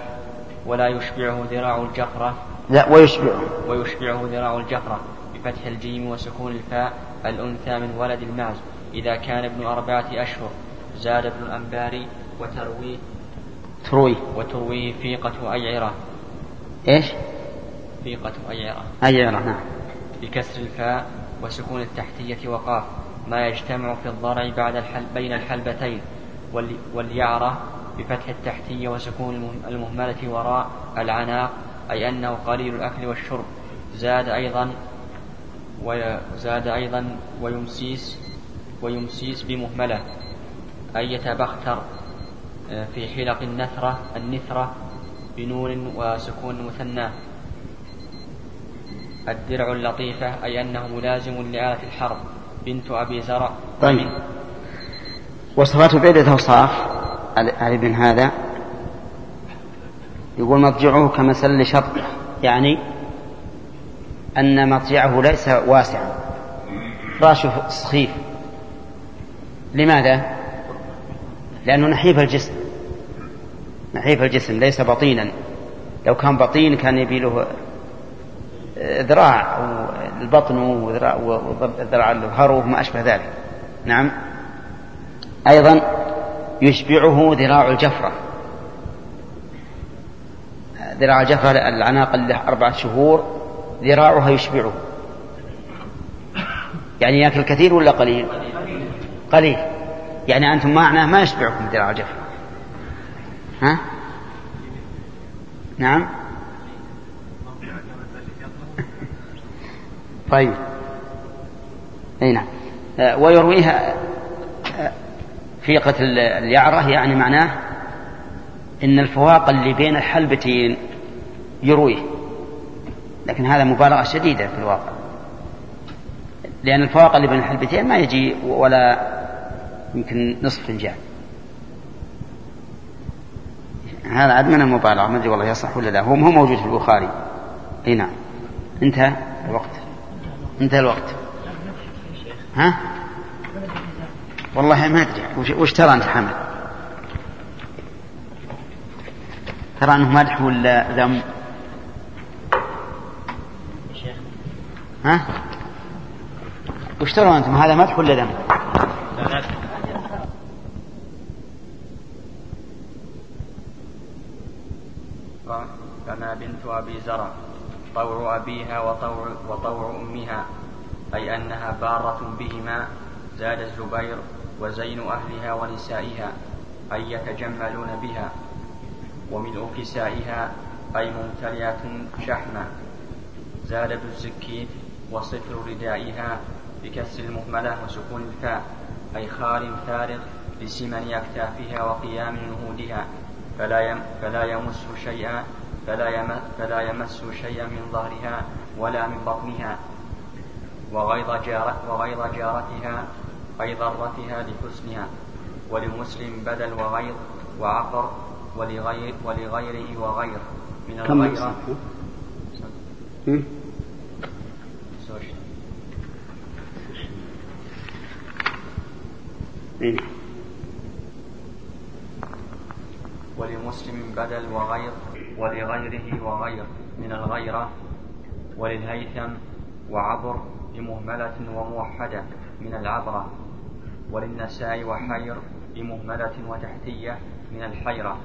ولا يشبعه ذراع الجفرة. لا ويشبعه. ويشبعه ذراع الجفرة بفتح الجيم وسكون الفاء الأنثى من ولد المعز. إذا كان ابن أربعة أشهر زاد ابن الأنباري وترويه ترويه وترويه فيقة أيعرة. إيش؟ فيقة أيعرة. أيعرة نعم. بكسر الفاء وسكون التحتية وقاف. ما يجتمع في الضرع بعد الحل بين الحلبتين. واليعرة بفتح التحتية وسكون المهملة وراء العناق أي أنه قليل الأكل والشرب. زاد أيضا وزاد أيضا ويمسيس ويمسيس بمهملة أي يتبختر آه، في حلق النثرة النثرة بنون وسكون مثنى. الدرع اللطيفة أي أنه ملازم لآلة الحرب. بنت أبي زرع. طيب. وصفاته بعدة أوصاف على ابن هذا. يقول مضجعه كمسل شط يعني أن مضجعه ليس واسعا. فراشه سخيف لماذا؟ لأنه نحيف الجسم. نحيف الجسم ليس بطينا. لو كان بطين كان يبي له ذراع البطن وذراع وذراع الهرو وما أشبه ذلك. نعم. أيضا يشبعه ذراع الجفرة. ذراع الجفرة العناق اللي أربعة شهور. ذراعها يشبعه. يعني ياكل كثير ولا قليل؟ قليل. يعني أنتم معناه ما يشبعكم ذراع الجفرة ها؟ نعم. طيب. أي نعم. آه، ويرويها آه، فيقة اليعرة يعني معناه إن الفواق اللي بين الحلبتين يرويه. لكن هذا مبالغة شديدة في الواقع. لأن الفواق اللي بين الحلبتين ما يجي ولا يمكن نصف فنجان هذا عاد من المبالغة؟ ما أدري والله يصح ولا لا. هو هو موجود في البخاري. أي نعم. انتهى الوقت. انتهى الوقت. ها؟ والله ما أدري. وش, ترى أنت حامد ترى أنه مدح ولا ذم؟ ها؟ وش ترى أنتم هذا مدح ولا ذم فما بنت أبي زرع طوع أبيها وطوع, وطوع أمها أي أنها بارة بهما زاد الزبير وزين أهلها ونسائها أي يتجملون بها وملء كسائها أي ممتلئة شحما زاد ابن الزكين وصفر ردائها بكسر المهملة وسكون الفاء أي خال فارغ لسمن أكتافها وقيام نهودها فلا يم فلا يمس شيئا فلا يم فلا يمس شيئا من ظهرها ولا من بطنها. وغيظ جارة وغيظ جارتها أي ضرتها لحسنها. ولمسلم بدل وغيظ وعقر ولغير ولغيره وغير من الغيرة ولمسلم بدل وغير ولغيره وغير من الغيرة وللهيثم وعبر بمهملة وموحدة من العبرة وللنساء وحير بمهملة وتحتية من الحيرة.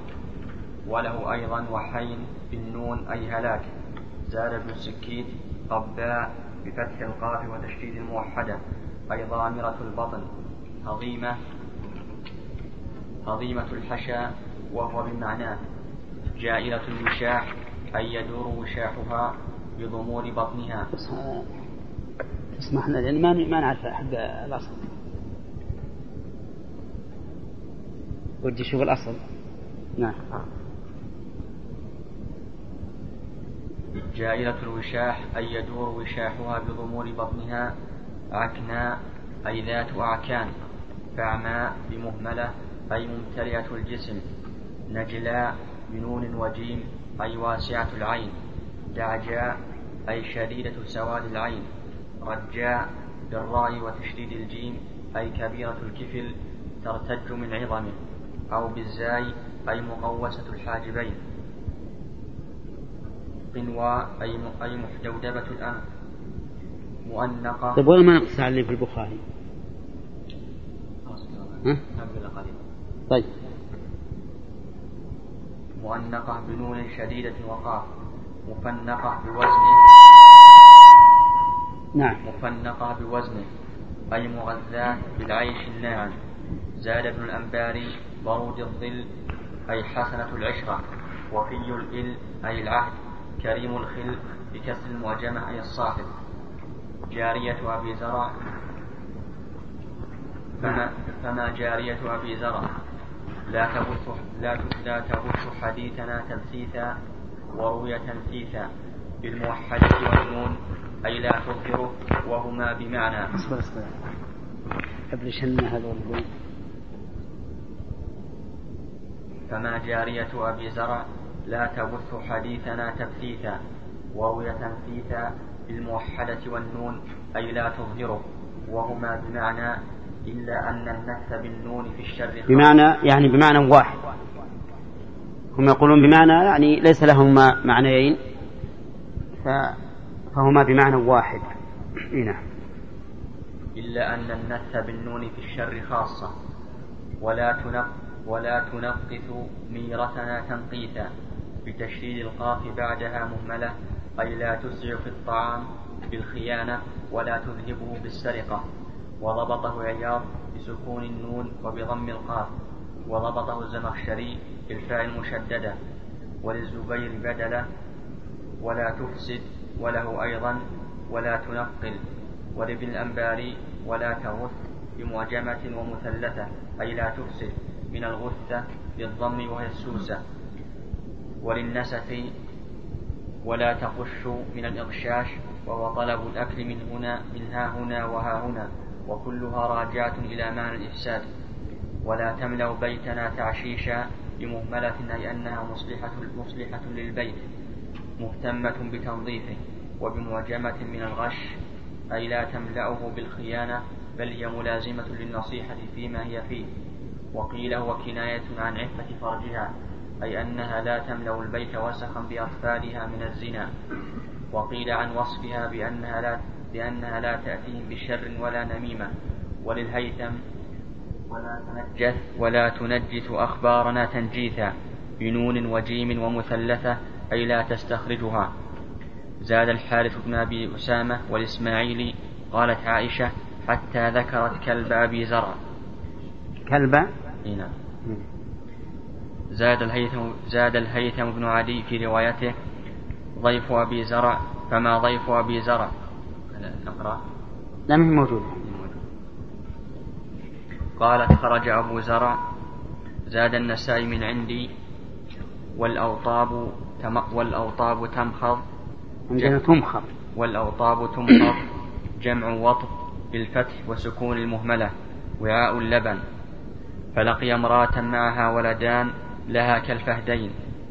وله أيضا وحين بالنون أي هلاك. زاد ابن السكيت قباء بفتح القاف وتشديد الموحدة. أي ضامرة البطن. هضيمة هضيمة الحشا وهو بمعناه جائلة الوشاح أي يدور وشاحها بضمور بطنها. اسمحنا لأن ما ما نعرف حق الأصل. ودي شوف الأصل. نعم. جائلة الوشاح أي يدور وشاحها بضمور بطنها عكناء أي ذات أعكان. فعماء بمهملة أي ممتلئة الجسم. نجلاء بنون وجيم أي واسعة العين. دعجاء أي شديدة سواد العين. رجاء بالراء وتشديد الجيم أي كبيرة الكفل ترتج من عظمه أو بالزاي أي مقوسة الحاجبين. قنوى أي أي محجودبة الأنف. مؤنقة. طيب وين ما نقص اللي في البخاري؟ طيب. مؤنقة بنون شديدة وقاف مفنقة بوزنه نعم. مفنقة بوزنه أي مغذاة بالعيش الناعم. زاد ابن الأنباري برود الظل أي حسنة العشرة. وفي الإل أي العهد. كريم الخل بكسر المعجمة أي الصاحب جارية أبي زرع. فما, فما جارية أبي زرع لا تبث لا لا تبث حديثنا تبثيثا وروي تنثيثا بالموحدة والنون أي لا تظهره وهما بمعنى. اصبر اصبر ابرشن هذا فما جارية أبي زرع لا تبث حديثنا تبثيثا وروي تنثيثا بالموحدة والنون أي لا تظهره وهما بمعنى إلا أن النث بالنون في الشر بمعنى يعني بمعنى واحد. هم يقولون بمعنى يعني ليس لهما معنيين. فهما بمعنى واحد. [clears throat] نعم. إلا أن النث بالنون في الشر خاصة. ولا تنق ولا تنقث ميرتنا تنقيثا. بتشديد القاف بعدها مهملة. أي لا تسرع في الطعام بالخيانة ولا تذهبه بالسرقة. وضبطه عياض بسكون النون وبضم القاف وضبطه الزمخشري بالفاء المشددة وللزبير بدلة ولا تفسد وله أيضا ولا تنقل ولابن الأنباري ولا تغث بمعجمة ومثلثة أي لا تفسد من الغثة بالضم وهي السوسة وللنسف ولا تخش من الإغشاش وهو طلب الأكل من هنا من ها هنا وها هنا. وكلها راجعة إلى معنى الإفساد. ولا تملأ بيتنا تعشيشا بمهملة أي أنها مصلحة مصلحة للبيت مهتمة بتنظيفه وبمعجمة من الغش أي لا تملأه بالخيانة بل هي ملازمة للنصيحة فيما هي فيه. وقيل هو كناية عن عفة فرجها أي أنها لا تملأ البيت وسخا بأطفالها من الزنا. وقيل عن وصفها بأنها لا بأنها لا تأتيهم بشر ولا نميمة وللهيثم ولا تنجث ولا تنجث أخبارنا تنجيثا بنون وجيم ومثلثة أي لا تستخرجها. زاد الحارث بن أبي أسامة والإسماعيلي قالت عائشة حتى ذكرت كلب أبي زرع. كلب؟ نعم. زاد الهيثم زاد الهيثم بن عدي في روايته ضيف أبي زرع فما ضيف أبي زرع؟ نقرأ لا ما هي موجودة. قالت خرج أبو زرع زاد النسائي من عندي والأوطاب تم والأوطاب تمخض عندنا تمخض. والأوطاب تمخض جمع وطب بالفتح وسكون المهملة وعاء اللبن. فلقي امرأة معها ولدان لها كالفهدين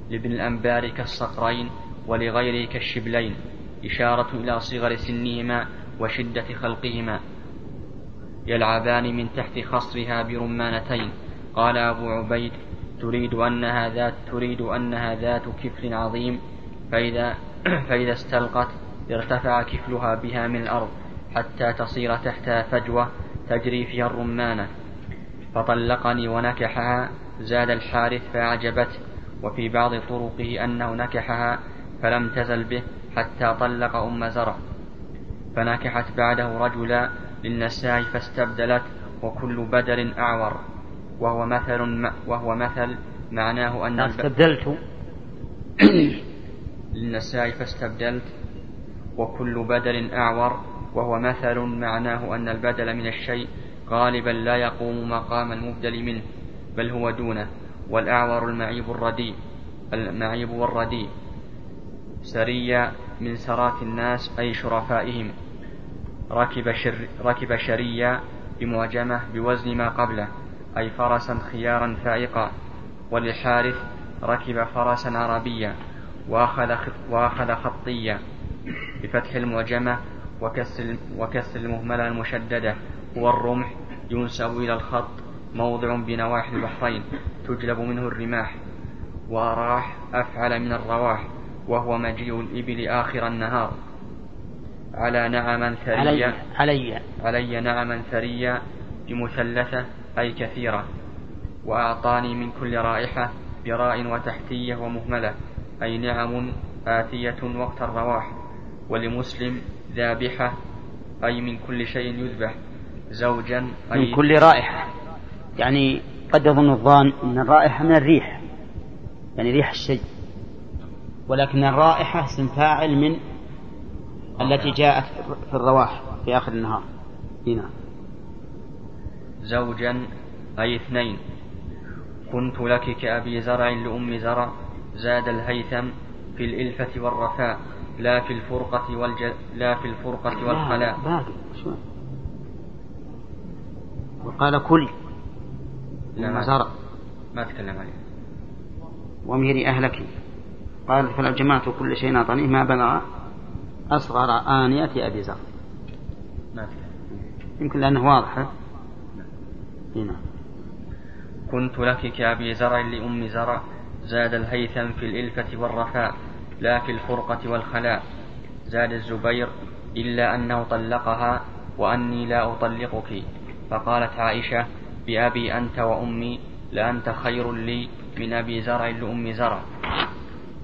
لابن الأنبار كالصقرين ولغيره كالشبلين. إشارة إلى صغر سنهما وشدة خلقهما. يلعبان من تحت خصرها برمانتين. قال أبو عبيد تريد أنها ذات تريد أنها ذات كفل عظيم. فإذا [clears throat] فإذا استلقت ارتفع كفلها بها من الأرض حتى تصير تحتها فجوة تجري فيها الرمانة. فطلقني ونكحها زاد الحارث فأعجبته. وفي بعض طرقه أنه نكحها فلم تزل به. حتى طلق أم زرع فنكحت بعده رجلا للنساء فاستبدلت وكل بدل أعور. وهو مثل وهو مثل معناه أن استبدلت. [coughs] للنساء فاستبدلت وكل بدل أعور. وهو مثل معناه أن البدل من الشيء غالبا لا يقوم مقام المبدل منه بل هو دونه. والأعور المعيب الرديء المعيب والرديء. سرية من سرات الناس أي شرفائهم. ركب, شر ركب شرية بمعجمة بوزن ما قبله أي فرسا خيارا فائقا. وللحارث ركب فرسا عربيا وأخذ, وأخذ خطيا. بفتح المعجمة وكسر, وكسر المهملة المشددة. هو الرمح ينسب إلى الخط موضع بنواحي البحرين تجلب منه الرماح. وراح أفعل من الرواح. وهو مجيء الإبل آخر النهار. على نعما ثريا. علي علي. نعما ثريا بمثلثة أي كثيرة. وأعطاني من كل رائحة براء وتحتية ومهملة. أي نعم آتية وقت الرواح. ولمسلم ذابحة أي من كل شيء يذبح. زوجا أي من كل رائحة. يعني قد يظن الظان أن الرائحة من الريح. يعني ريح الشيء. ولكن الرائحة اسم فاعل من التي جاءت في الرواح في آخر النهار. هنا زوجا أي اثنين. كنت لك كأبي زرع لأم زرع زاد الهيثم في الإلفة والرفاء لا في الفرقة والج... لا في الفرقة والخلاء. باقي شو وقال كل لا ما زرع. ما تكلم عليه. وميري أهلك. قال فلو جمعت كل شيء أعطانيه ما بلغ أصغر آنية أبي زر. يمكن لأنه واضح هنا نعم. كنت لك كأبي زرع لأم زرع زاد الهيثم في الإلفة والرفاء لا في الفرقة والخلاء. زاد الزبير إلا أنه طلقها وأني لا أطلقك. فقالت عائشة بأبي أنت وأمي لأنت خير لي من أبي زرع لأم زرع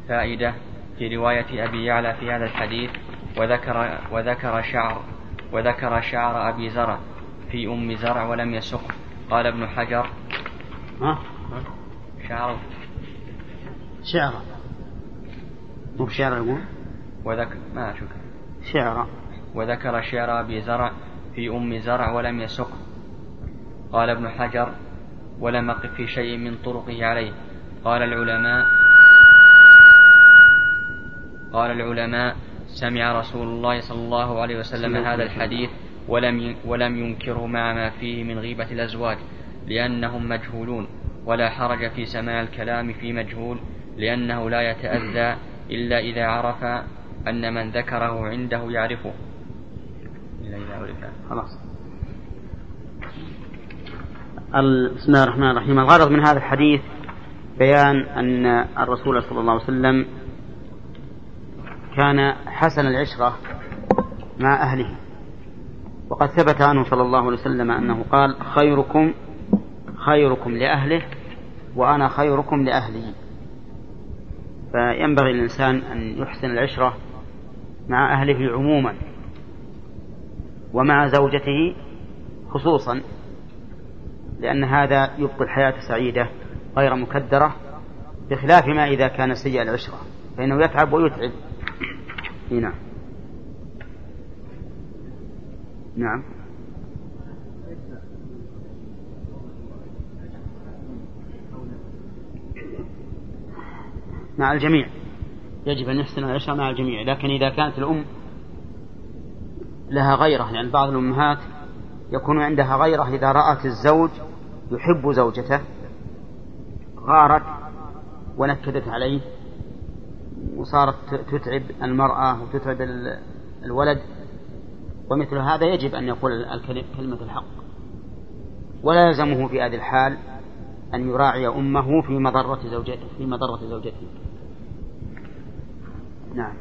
فائدة في رواية أبي يعلى في هذا الحديث وذكر وذكر شعر وذكر شعر أبي زرع في أم زرع ولم يسق قال ابن حجر. ها؟ شعر. شعر. مو بشعر يقول؟ وذكر ما أشك. شعر. وذكر شعر أبي زرع في أم زرع ولم يسق قال ابن حجر. ولم أقف في شيء من طرقه عليه. قال العلماء قال العلماء سمع رسول الله صلى الله عليه وسلم هذا الحديث ولم ولم ينكره مع ما فيه من غيبة الأزواج لأنهم مجهولون ولا حرج في سماع الكلام في مجهول لأنه لا يتأذى إلا إذا عرف أن من ذكره عنده يعرفه. إلا إذا عرف. خلاص. بسم الله الرحمن الرحيم. الغرض من هذا الحديث بيان أن الرسول صلى الله عليه وسلم كان حسن العشرة مع أهله. وقد ثبت عنه صلى الله عليه وسلم أنه قال خيركم خيركم لأهله وأنا خيركم لأهلي. فينبغي للإنسان أن يحسن العشرة مع أهله عموما ومع زوجته خصوصا لأن هذا يبقي الحياة سعيدة غير مكدرة بخلاف ما إذا كان سيء العشرة فإنه يتعب ويتعب. نعم. نعم. مع الجميع. يجب أن يحسن العشاء مع الجميع لكن إذا كانت الأم لها غيرة يعني بعض الأمهات يكون عندها غيرة إذا رأت الزوج يحب زوجته غارت ونكدت عليه وصارت تتعب المرأة وتتعب الولد. ومثل هذا يجب أن يقول كلمة الحق. ولا يلزمه في هذه الحال أن يراعي أمه في مضرة زوجته في مضرة زوجته. نعم.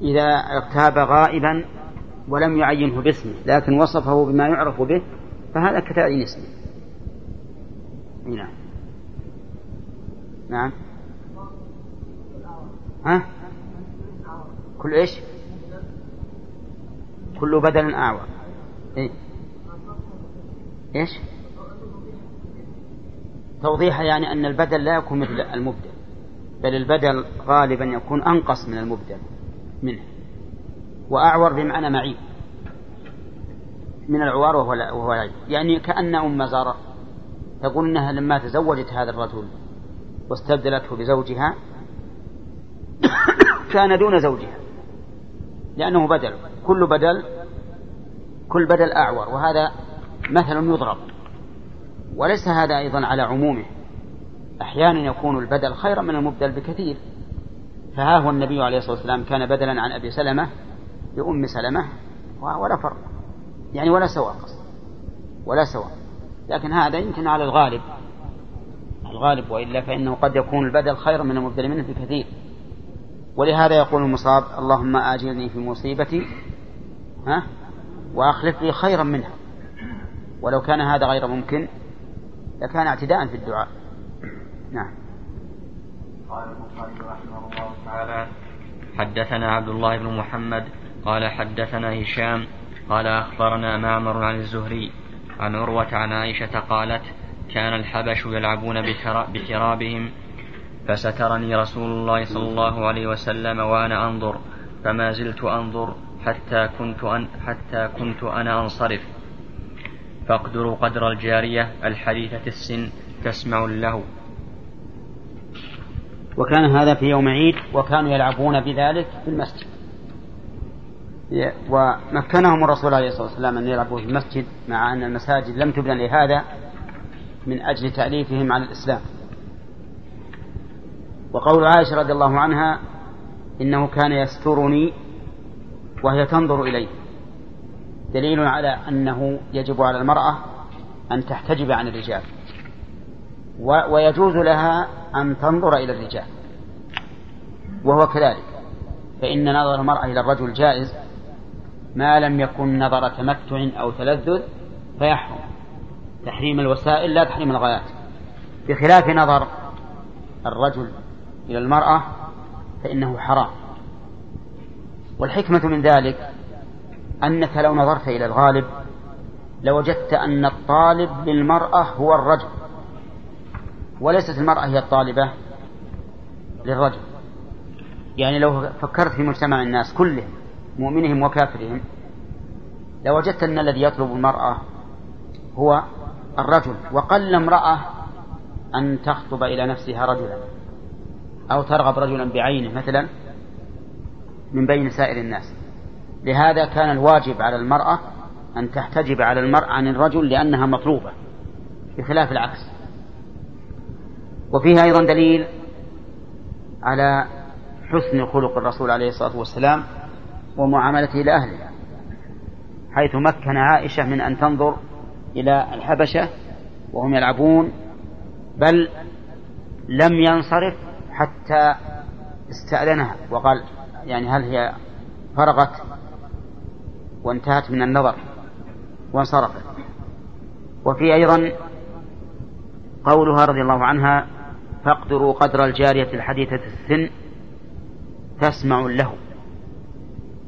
إذا اغتاب غائبا ولم يعينه باسمه لكن وصفه بما يعرف به فهذا كتعيين اسمه نعم. نعم. ها؟ كل إيش؟ كل بدل أعور. إيه؟ إيش؟ توضيح يعني أن البدل لا يكون مثل المبدل بل البدل غالبا يكون أنقص من المبدل منه وأعور بمعنى معيب من العوار وهو وهو العيب يعني كأن أم زارة تقول أنها لما تزوجت هذا الرجل واستبدلته بزوجها [coughs] كان دون زوجها لأنه بدل. كل بدل كل بدل أعور وهذا مثل يضرب. وليس هذا أيضا على عمومه. أحيانا يكون البدل خيرا من المبدل بكثير. فها هو النبي عليه الصلاة والسلام كان بدلا عن أبي سلمة لأم سلمة ولا فرق. يعني ولا سواء ولا سواء. لكن هذا يمكن على الغالب. الغالب وإلا فإنه قد يكون البدل خيرا من المبدل منه بكثير ولهذا يقول المصاب اللهم آجرني في مصيبتي ها وأخلف لي خيرا منها. ولو كان هذا غير ممكن لكان اعتداء في الدعاء. نعم. قال البخاري رحمه الله تعالى حدثنا عبد الله بن محمد قال حدثنا هشام قال أخبرنا معمر عن الزهري عن عروة عن عائشة قالت كان الحبش يلعبون بكرابهم فسترني رسول الله صلى الله عليه وسلم وأنا أنظر فما زلت أنظر حتى كنت أن حتى كنت أنا أنصرف. فاقدروا قدر الجارية الحديثة السن تسمع له وكان هذا في يوم عيد وكانوا يلعبون بذلك في المسجد. ومكنهم الرسول عليه الصلاة والسلام أن يلعبوا في المسجد مع أن المساجد لم تبنى لهذا من أجل تأليفهم على الإسلام. وقول عائشة رضي الله عنها إنه كان يسترني وهي تنظر إليه دليل على أنه يجب على المرأة أن تحتجب عن الرجال. ويجوز لها أن تنظر إلى الرجال. وهو كذلك. فإن نظر المرأة إلى الرجل جائز ما لم يكن نظر تمتع أو تلذذ فيحرم. تحريم الوسائل لا تحريم الغايات. بخلاف نظر الرجل إلى المرأة فإنه حرام. والحكمة من ذلك أنك لو نظرت إلى الغالب لوجدت أن الطالب للمرأة هو الرجل وليست المرأة هي الطالبة للرجل. يعني لو فكرت في مجتمع الناس كلهم مؤمنهم وكافرهم. لوجدت أن الذي يطلب المرأة هو الرجل وقل امرأة أن تخطب إلى نفسها رجلا أو ترغب رجلا بعينه مثلا من بين سائر الناس. لهذا كان الواجب على المرأة أن تحتجب على المرء عن الرجل لأنها مطلوبة بخلاف العكس. وفيها أيضا دليل على حسن خلق الرسول عليه الصلاة والسلام ومعاملته لأهلها حيث مكن عائشة من أن تنظر إلى الحبشة وهم يلعبون بل لم ينصرف حتى استأذنها وقال يعني هل هي فرغت وانتهت من النظر وانصرفت. وفي أيضا قولها رضي الله عنها فاقدروا قدر الجارية الحديثة السن تسمع له.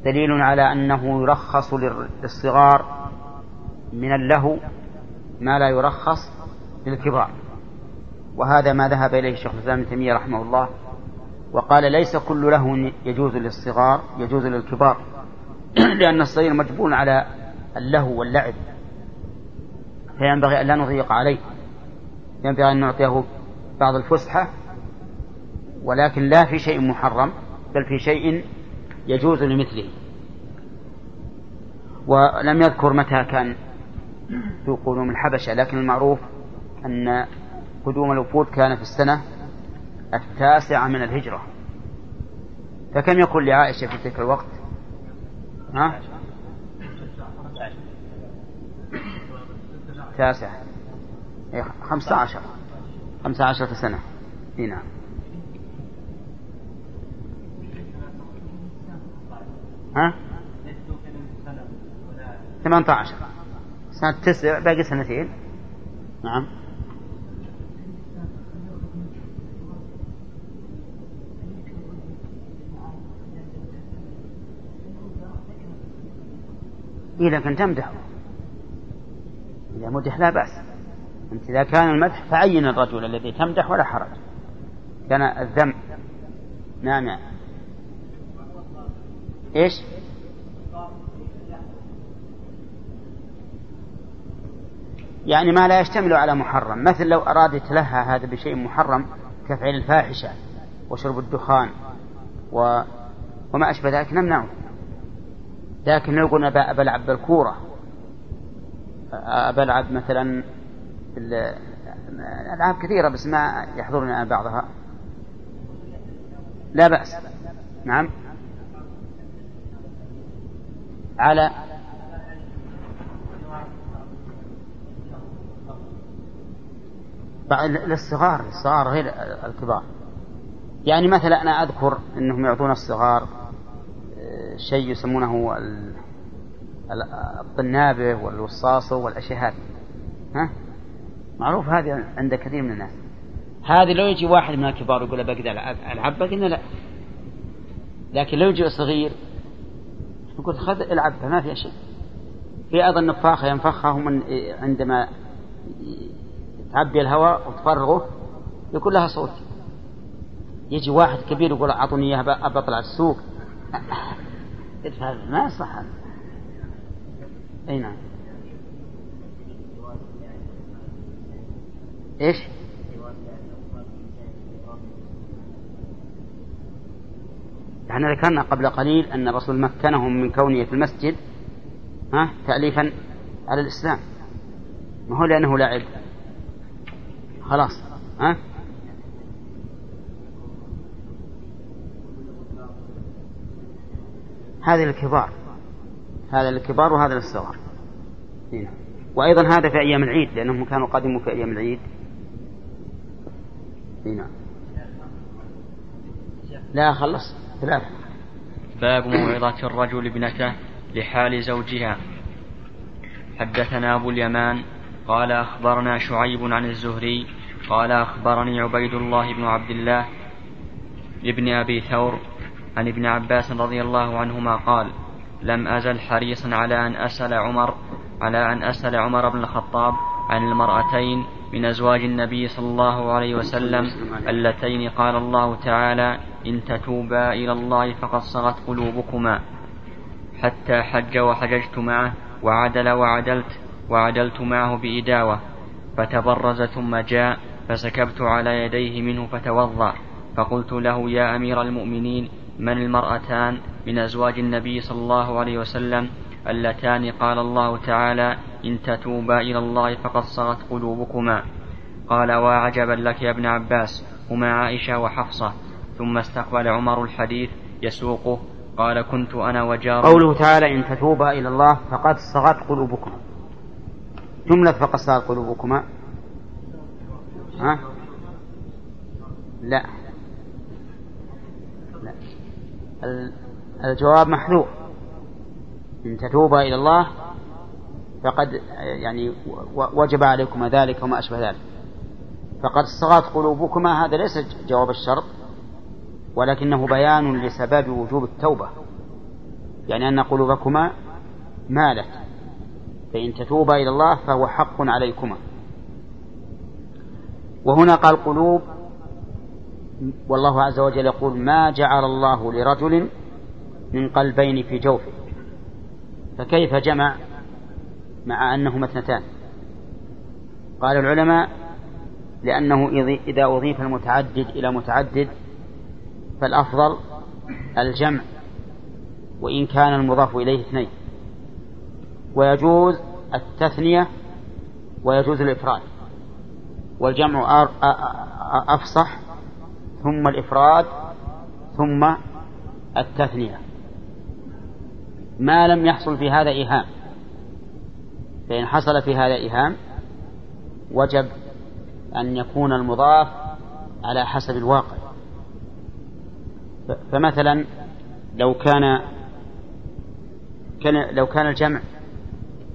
دليل على أنه يرخص للصغار من اللهو ما لا يرخص للكبار. وهذا ما ذهب إليه الشيخ الإسلام ابن تيمية رحمه الله وقال ليس كل له يجوز للصغار يجوز للكبار [clears throat] لأن الصغير مجبول على اللهو واللعب. فينبغي أن لا نضيق عليه. ينبغي أن نعطيه بعض الفسحة ولكن لا في شيء محرم بل في شيء يجوز لمثله. ولم يذكر متى كان في قدوم الحبشة لكن المعروف أن قدوم الوفود كان في السنة التاسعة من الهجرة. فكم يكون لعائشة في تلك الوقت؟ ها؟ تاسع إيه، خمسة عشر. خمسة عشرة سنة. اي نعم. ها؟ ثمانية عشر سنة تسع باقي سنتين. نعم. إيه لكن تمدحه إذا مدح لا بأس. أنت إذا كان المدح فعين الرجل الذي تمدح ولا حرج. كان الذم نعم إيش؟ يعني ما لا يشتمل على محرم. مثل لو أراد يتلهى هذا بشيء محرم كفعل الفاحشة وشرب الدخان و... وما أشبه ذلك نمنعه. لكن لو قلنا بلعب بالكورة بلعب مثلا ألعاب كثيرة بس ما يحضرني بعضها. لا بأس. نعم. على للصغار الصغار غير الكبار. يعني مثلا أنا أذكر أنهم يعطون الصغار آه، شيء يسمونه الطنابة والوصاصة والأشياء هذه ها؟ معروف هذه عند كثير من الناس. هذه لو يجي واحد من الكبار يقول بقدر ألعب؟ قلنا لا. لكن لو يجي صغير يقول خذ العبها ما في شيء. في أيضا نفاخة ينفخها من عندما تعبي الهواء وتفرغه يكون لها صوت. يجي واحد كبير يقول أعطوني إياها بطلع السوق. [laughs] ما هذا أي نعم. إيش؟ إحنا ذكرنا قبل قليل أن الرسول مكنهم من كونه في المسجد ها تأليفا على الإسلام. ما هو لأنه لاعب خلاص ها؟ هذه الكبار هذا للكبار وهذا للصغار هنا. وأيضا هذا في أيام العيد لأنهم كانوا قدموا في أيام العيد. هنا. لا خلص. ثلاثة باب موعظة الرجل ابنته لحال زوجها. حدثنا أبو اليمان قال أخبرنا شعيب عن الزهري قال أخبرني عبيد الله بن عبد الله ابن أبي ثور عن ابن عباس رضي الله عنهما قال لم أزل حريصا على أن أسأل عمر على أن أسأل عمر بن الخطاب عن المرأتين من أزواج النبي صلى الله عليه وسلم اللتين قال الله تعالى إن تتوبا إلى الله فقد صغت قلوبكما حتى حج وحججت معه وعدل وعدلت وعدلت معه بإداوة فتبرز ثم جاء فسكبت على يديه منه فتوضأ فقلت له يا أمير المؤمنين من المرأتان من أزواج النبي صلى الله عليه وسلم اللتان؟ قال الله تعالى إن تتوبا إلى الله فقد صغت قلوبكما. قال وعجبا لك يا ابن عباس هما عائشة وحفصة. ثم استقبل عمر الحديث يسوقه. قال كنت أنا وجار قوله تعالى إن تتوبا إلى الله فقد صغت قلوبكما. جملة فقد صغت قلوبكما. ها؟ لا. لا. الجواب محذوف. إن تتوبا إلى الله فقد يعني وجب عليكما ذلك وما أشبه ذلك. فقد صغت قلوبكما هذا ليس جواب الشرط. ولكنه بيان لسبب وجوب التوبة. يعني أن قلوبكما مالت. فإن تتوبا إلى الله فهو حق عليكما. وهنا قال قلوب والله عز وجل يقول ما جعل الله لرجل من قلبين في جوفه. فكيف جمع مع أنهما اثنتان؟ قال العلماء لأنه إذا أضيف المتعدد إلى متعدد فالأفضل الجمع وإن كان المضاف إليه اثنين. ويجوز التثنية ويجوز الإفراد. والجمع أفصح ثم الإفراد ثم التثنية. ما لم يحصل في هذا إيهام. فإن حصل في هذا إيهام وجب أن يكون المضاف على حسب الواقع. فمثلا لو كان كان لو كان الجمع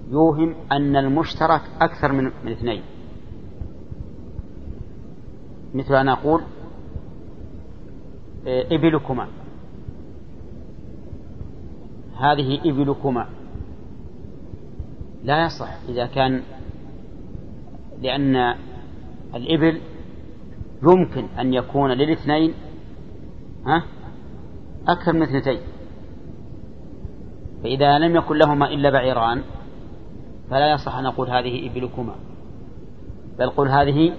يوهم أن المشترك أكثر من من اثنين. مثل أن أقول إبلكما. هذه إبلكما. لا يصح إذا كان لأن الإبل يمكن أن يكون للاثنين ها؟ أكثر من اثنتين. فإذا لم يكن لهما إلا بعيران فلا يصح أن أقول هذه إبلكما. بل قل هذه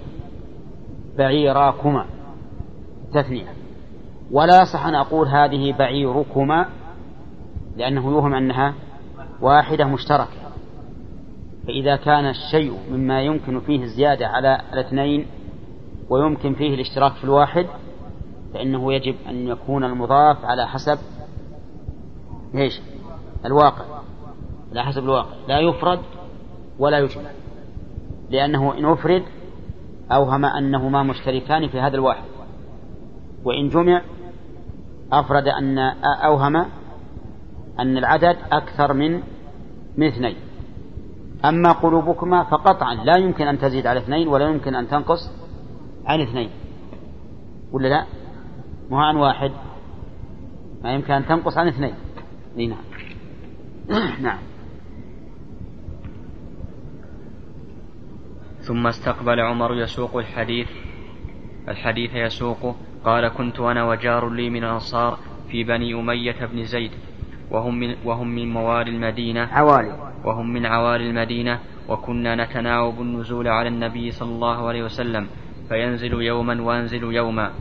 بعيراكما. تثنية. ولا يصح أن أقول هذه بعيركما لأنه يوهم أنها واحدة مشتركة. فإذا كان الشيء مما يمكن فيه الزيادة على الاثنين ويمكن فيه الاشتراك في الواحد فإنه يجب أن يكون المضاف على حسب إيش؟ الواقع. على حسب الواقع. لا يفرد ولا يجمع. لأنه إن أفرد أوهم أنهما مشتركان في هذا الواحد. وإن جمع أفرد أن أوهم أن العدد أكثر من من اثنين. أما قلوبكما فقطعا. لا يمكن أن تزيد على اثنين ولا يمكن أن تنقص عن اثنين. ولا لا؟ مو عن واحد. ما يمكن أن تنقص عن اثنين. نعم. [clears throat] نعم. ثم استقبل عمر يسوق الحديث. الحديث يسوقه قال كنت أنا وجار لي من الأنصار في بني أمية بن زيد وهم من, وهم من موالي المدينة عوالي. وهم من عوالي المدينة وكنا نتناوب النزول على النبي صلى الله عليه وسلم فينزل يوما وانزل يوما.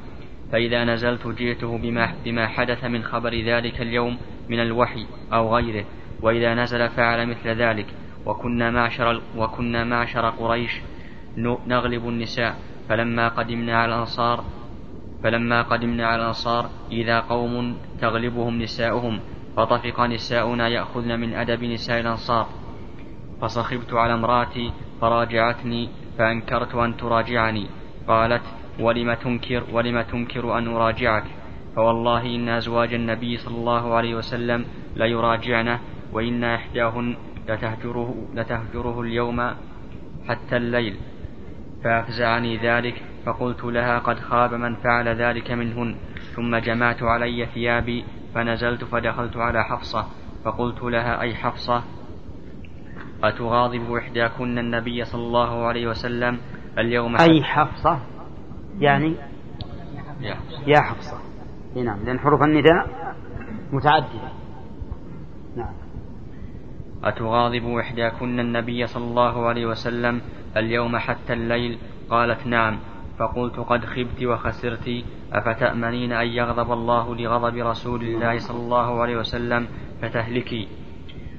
فإذا نزلت جئته بما, بما حدث من خبر ذلك اليوم من الوحي أو غيره وإذا نزل فعل مثل ذلك. وكنا معشر, وكنا معشر قريش نغلب النساء. فلما قدمنا على الأنصار فلما قدمنا على الأنصار إذا قوم تغلبهم نساؤهم فطفق نساؤنا يأخذن من أدب نساء الأنصار. فصخبت على امرأتي فراجعتني فأنكرت أن تراجعني. قالت ولم تنكر ولم تنكر أن أراجعك؟ فوالله إن أزواج النبي صلى الله عليه وسلم ليراجعنه وإن إحداهن لتهجره, لتهجره اليوم حتى الليل. فأفزعني ذلك فقلت لها قد خاب من فعل ذلك منهن ثم جمعت علي ثيابي فنزلت فدخلت على حفصة. فقلت لها أي حفصة؟ أتغاضب إحداكن النبي صلى الله عليه وسلم اليوم؟ أي حفصة؟ يعني يا حفصة. نعم لأن حروف النداء متعددة. نعم. أتغاضب إحداكن النبي صلى الله عليه وسلم اليوم حتى الليل؟ قالت نعم. فقلت قد خبت وخسرت. أفتأمنين أن يغضب الله لغضب رسول الله صلى الله عليه وسلم فتهلكي؟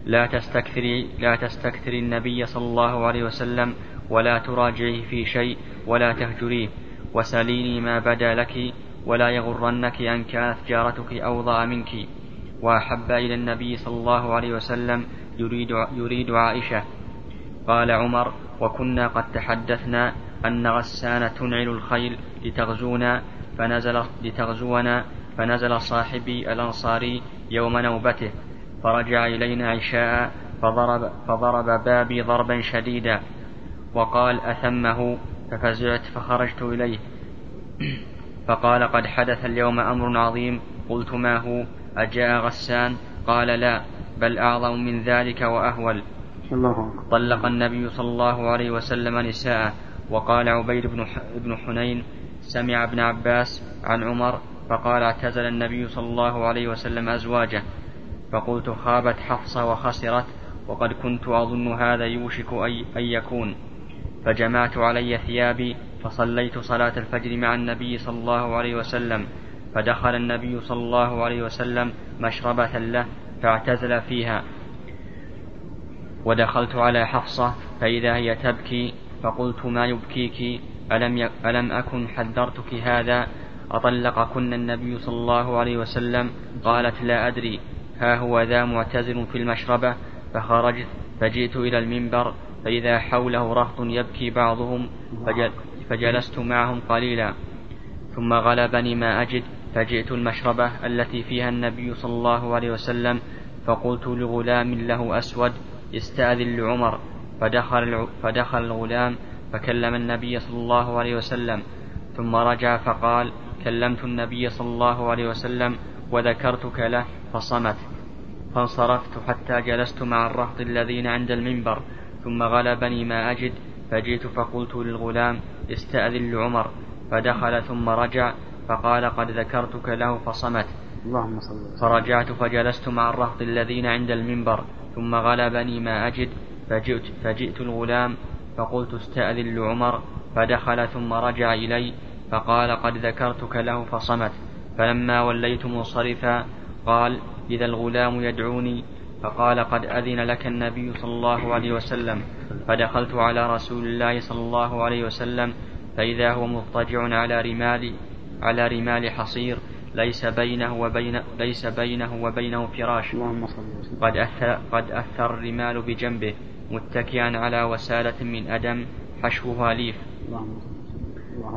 لا تستكثري لا تستكثري النبي صلى الله عليه وسلم ولا تراجعيه في شيء ولا تهجريه. وسليني ما بدا لك ولا يغرنك أن كانت جارتك أوضع منك. وأحب إلى النبي صلى الله عليه وسلم يريد, يريد عائشة. قال عمر وكنا قد تحدثنا أن غسان تنعل الخيل لتغزونا فنزل لتغزونا فنزل صاحبي الأنصاري يوم نوبته. فرجع إلينا عشاء فضرب, فضرب بابي ضربا شديدا. وقال أثمه؟ ففزعت فخرجت إليه. فقال قد حدث اليوم أمر عظيم. قلت ما هو؟ أجاء غسان. قال لا بل أعظم من ذلك وأهول. الله طلق النبي صلى الله عليه وسلم نساءه. وقال عبيد بن بن حنين سمع ابن عباس عن عمر فقال اعتزل النبي صلى الله عليه وسلم أزواجه. فقلت خابت حفصة وخسرت وقد كنت أظن هذا يوشك أن يكون. فجمعت علي ثيابي فصليت صلاة الفجر مع النبي صلى الله عليه وسلم. فدخل النبي صلى الله عليه وسلم مشربة له فاعتزل فيها. ودخلت على حفصة فإذا هي تبكي فقلت ما يبكيك؟ ألم, ألم أكن حذرتك هذا؟ أطلقكن النبي صلى الله عليه وسلم؟ قالت لا أدري. ها هو ذا معتزل في المشربة؟ فخرجت فجئت إلى المنبر. فإذا حوله رهط يبكي بعضهم فجل فجلست معهم قليلا. ثم غلبني ما أجد فجئت المشربة التي فيها النبي صلى الله عليه وسلم فقلت لغلام له أسود استأذن لعمر. فدخل, فدخل الغلام فكلم النبي صلى الله عليه وسلم. ثم رجع فقال كلمت النبي صلى الله عليه وسلم وذكرتك له فصمت. فانصرفت حتى جلست مع الرهط الذين عند المنبر ثم غلبني ما أجد فجئت فقلت للغلام استأذن لعمر. فدخل ثم رجع فقال قد ذكرتك له فصمت. اللهم صل فرجعت فجلست مع الرهط الذين عند المنبر ثم غلبني ما أجد. فجئت, فجئت الغلام فقلت استأذن لعمر. فدخل ثم رجع إلي فقال قد ذكرتك له فصمت. فلما وليت منصرفا قال إذا الغلام يدعوني فقال قد أذن لك النبي صلى الله عليه وسلم فدخلت على رسول الله صلى الله عليه وسلم فإذا هو مضطجع على رمال على رمال حصير ليس بينه وبين ليس بينه وبينه فراش. قد أثر قد أثر الرمال بجنبه متكئا على وسالة من أدم حشوها ليف.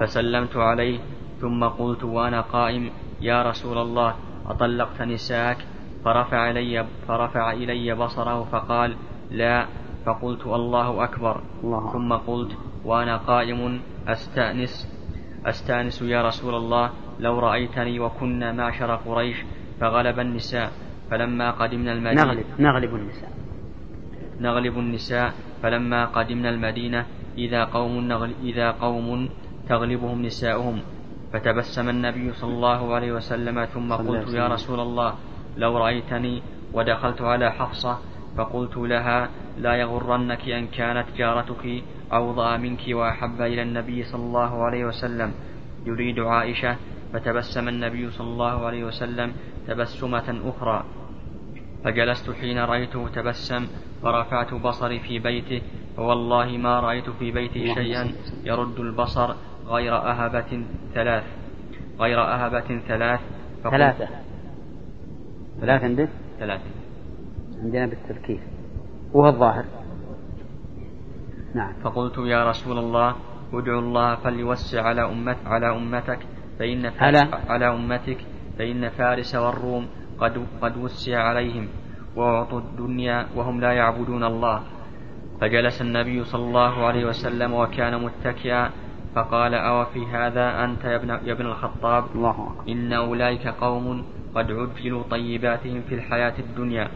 فسلمت عليه ثم قلت وأنا قائم يا رسول الله أطلقت نساءك فرفع إلي فرفع إلي بصره فقال لا. فقلت الله أكبر. الله. ثم قلت وأنا قائم أستأنس أستأنس يا رسول الله لو رأيتني وكنا معشر قريش فغلب النساء فلما قدمنا المدينة نغلب نغلب النساء. نغلب النساء فلما قدمنا المدينة إذا قوم نغل إذا قوم تغلبهم نساؤهم. فتبسم النبي صلى الله عليه وسلم ثم قلت يا رسول الله. لو رأيتني ودخلت على حفصة فقلت لها لا يغرنك أن كانت جارتك أوضأ منك وأحب إلى النبي صلى الله عليه وسلم. يريد عائشة فتبسم النبي صلى الله عليه وسلم تبسمة أخرى. فجلست حين رأيته تبسم فرفعت بصري في بيته فوالله ما رأيت في بيته شيئا يرد البصر غير أهبة ثلاث. غير أهبة ثلاث ثلاثة. ثلاث عندك؟ ثلاثة عندنا بالتركيز وهو الظاهر. نعم. فقلت يا رسول الله ادعو الله فليوسع على أمت على أمتك فإن على. على أمتك فإن فارس والروم قد قد وسع عليهم وأعطوا الدنيا وهم لا يعبدون الله. فجلس النبي صلى الله عليه وسلم وكان متكئا فقال أو في هذا أنت يا ابن, يا ابن الخطاب؟ الله إن أولئك قوم قد عجلوا طيباتهم في الحياة الدنيا.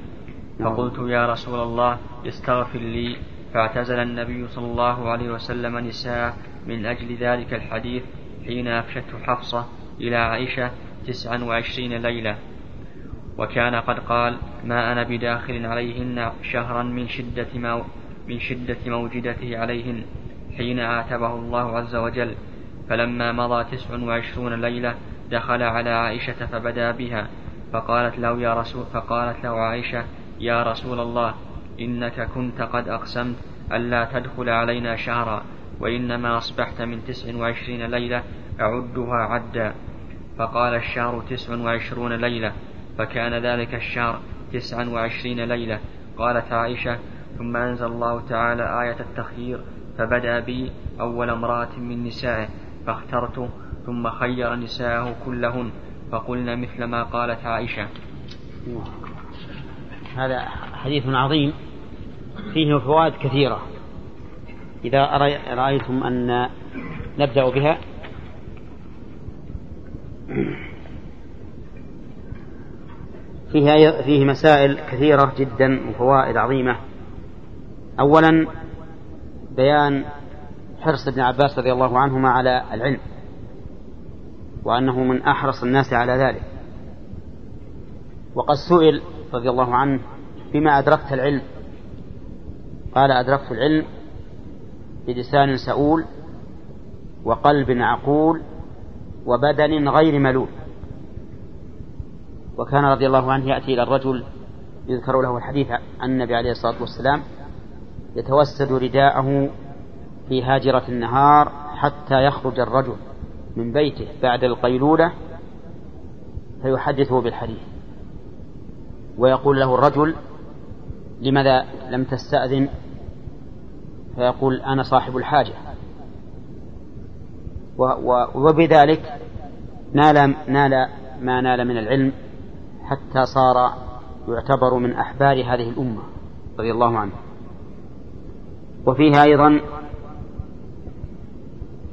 فقلت يا رسول الله استغفر لي. فاعتزل النبي صلى الله عليه وسلم نساء من أجل ذلك الحديث حين أفشته حفصة إلى عائشة تسعا وعشرين ليلة. وكان قد قال ما أنا بداخل عليهن شهرا من شدة ما من شدة موجدته عليهن حين عاتبه الله عز وجل. فلما مضى تسع وعشرون ليلة دخل على عائشة فبدأ بها فقالت له يا رسول فقالت له عائشة يا رسول الله إنك كنت قد أقسمت ألا تدخل علينا شهرا وإنما أصبحت من تسع وعشرين ليلة أعدها عدا. فقال الشهر تسع وعشرون ليلة فكان ذلك الشهر تسع وعشرين ليلة. قالت عائشة ثم أنزل الله تعالى آية التخيير فبدأ بي أول امرأة من نسائه فاخترت ثم خير نساءه كلهن. فقلن مثل ما قالت عائشة. هذا حديث عظيم. فيه فوائد كثيرة. إذا رأيتم أن نبدأ بها. فيه فيه مسائل كثيرة جدا وفوائد عظيمة. أولا بيان حرص ابن عباس رضي الله عنهما على العلم. وأنه من أحرص الناس على ذلك. وقد سئل رضي الله عنه بما أدركت العلم. قال أدركت العلم بلسان سؤول وقلب عقول وبدن غير ملول. وكان رضي الله عنه يأتي إلى الرجل يذكر له الحديث عن النبي عليه الصلاة والسلام يتوسد رداءه في هاجرة النهار حتى يخرج الرجل. من بيته بعد القيلولة فيحدثه بالحديث. ويقول له الرجل لماذا لم تستأذن؟ فيقول أنا صاحب الحاجة. وبذلك نال نال ما نال من العلم حتى صار يعتبر من أحبار هذه الأمة رضي الله عنه. وفيها أيضا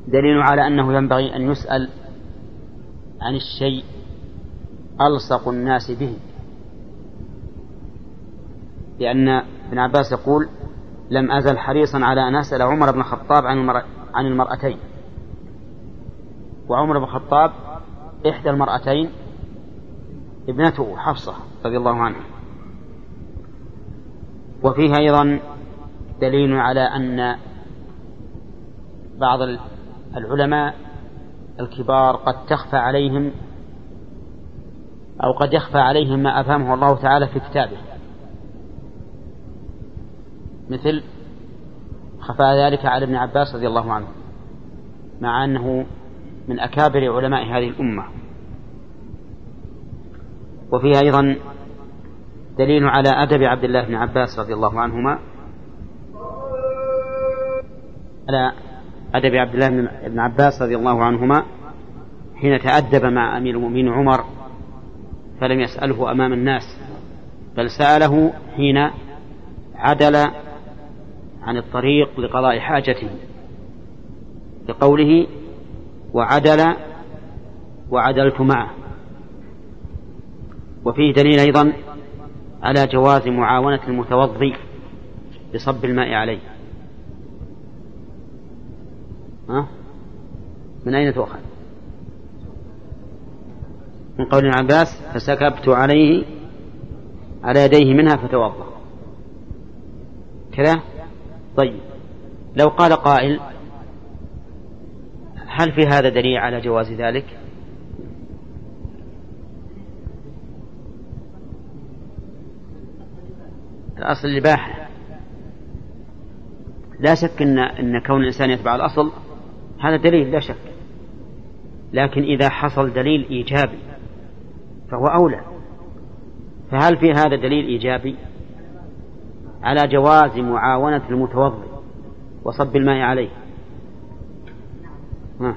دليل على أنه ينبغي أن يسأل عن الشيء ألصق الناس به. لأن ابن عباس يقول لم أزل حريصا على أن أسأل عمر بن الخطاب عن عن المرأتين وعمر بن الخطاب إحدى المرأتين ابنته حفصة رضي الله عنها. وفيها أيضا دليل على أن بعض العلماء الكبار قد تخفى عليهم أو قد يخفى عليهم ما أفهمه الله تعالى في كتابه. مثل خفى ذلك على ابن عباس رضي الله عنه مع أنه من أكابر علماء هذه الأمة. وفيها أيضا دليل على أدب عبد الله بن عباس رضي الله عنهما على أدب عبد الله بن عباس رضي الله عنهما حين تأدب مع أمير المؤمنين عمر فلم يسأله أمام الناس بل سأله حين عدل عن الطريق لقضاء حاجته بقوله وعدل وعدلت معه وفيه دليل أيضا على جواز معاونة المتوضي بصب الماء عليه. ها؟ من أين تؤخذ؟ من قول ابن عباس فسكبت عليه على يديه منها فتوضأ. كذا؟ طيب. لو قال قائل هل في هذا دليل على جواز ذلك؟ الأصل الإباحة لا شك أن أن كون الإنسان يتبع الأصل هذا دليل لا شك. لكن إذا حصل دليل إيجابي فهو أولى. فهل في هذا دليل إيجابي؟ على جواز معاونة المتوضئ وصب الماء عليه. ها.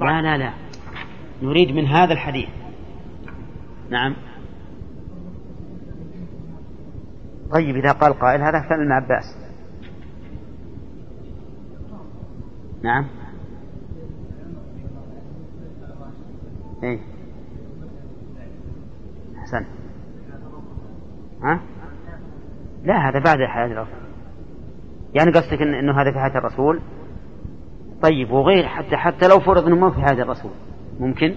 لا لا لا. نريد من هذا الحديث. نعم. طيب إذا قال قائل هذا فعل ابن عباس. نعم. إيه. أحسن ها؟ لا هذا بعد حياة الرسول يعني قصدك إن إنه هذا في حياة الرسول؟ طيب وغير حتى حتى لو فرض إنه ما في حياة الرسول ممكن؟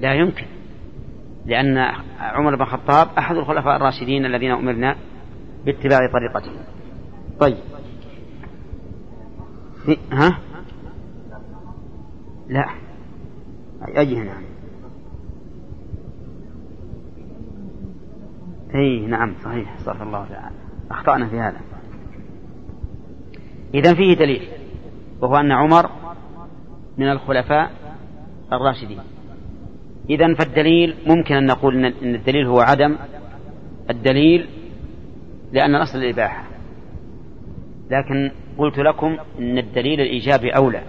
لا يمكن. لأن عمر بن الخطاب أحد الخلفاء الراشدين الذين أمرنا باتباع طريقته. طيب. ها؟ لا. أي هنا؟ إي نعم صحيح استغفر الله تعالى. أخطأنا في هذا. اذا فيه دليل وهو أن عمر من الخلفاء الراشدين. اذا فالدليل ممكن أن نقول إن الدليل هو عدم الدليل لأن الأصل الإباحة. لكن قلت لكم إن الدليل الايجابي أولى.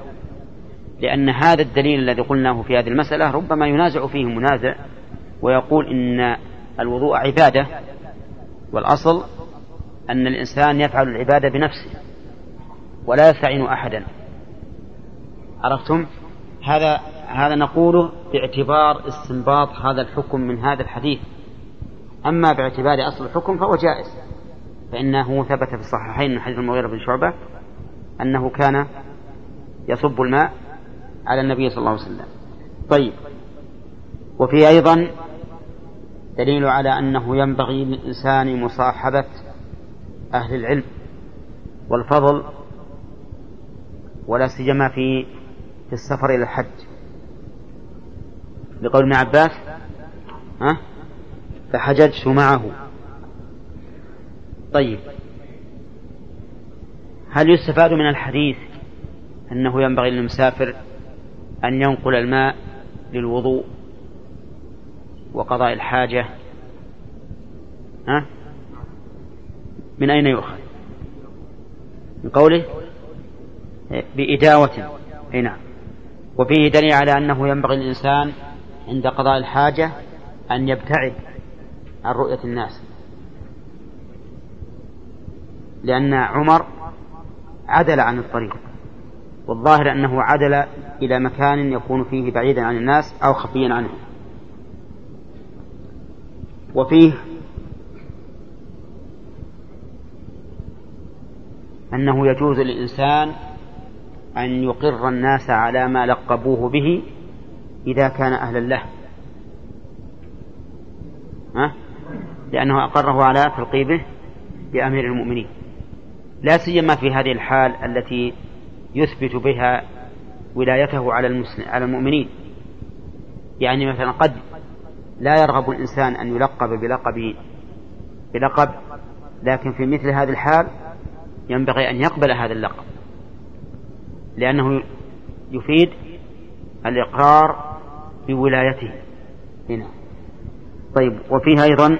لأن هذا الدليل الذي قلناه في هذه المسألة ربما ينازع فيه منازع ويقول إن الوضوء عبادة والأصل أن الإنسان يفعل العبادة بنفسه ولا يستعين أحدا. عرفتم؟ هذا هذا نقوله باعتبار استنباط هذا الحكم من هذا الحديث. أما باعتبار أصل الحكم فهو جائز فإنه ثبت في الصحيحين من حديث المغيرة بن شعبة أنه كان يصب الماء على النبي صلى الله عليه وسلم. طيب. وفي أيضا دليل على أنه ينبغي للإنسان مصاحبة أهل العلم والفضل ولا سيما في في السفر إلى الحج. لقول ابن عباس ها؟ فحججت معه. طيب. هل يستفاد من الحديث أنه ينبغي للمسافر أن ينقل الماء للوضوء وقضاء الحاجة؟ ها؟ من أين يؤخذ؟ من قوله؟ بإداوة. أي نعم. وفيه دليل على أنه ينبغي للإنسان عند قضاء الحاجة أن يبتعد عن رؤية الناس. لأن عمر عدل عن الطريق. والظاهر أنه عدل إلى مكان يكون فيه بعيدا عن الناس أو خفيا عنهم وفيه أنه يجوز للإنسان أن يقر الناس على ما لقبوه به إذا كان أهلا له؟ لأنه أقره على تلقيبه بأمير المؤمنين. لا سيما في هذه الحال التي يثبت بها ولايته على على المؤمنين. يعني مثلا قد لا يرغب الإنسان أن يلقب بلقب بلقب لكن في مثل هذه الحال ينبغي أن يقبل هذا اللقب لأنه يفيد الإقرار بولايته هنا. طيب وفيها أيضا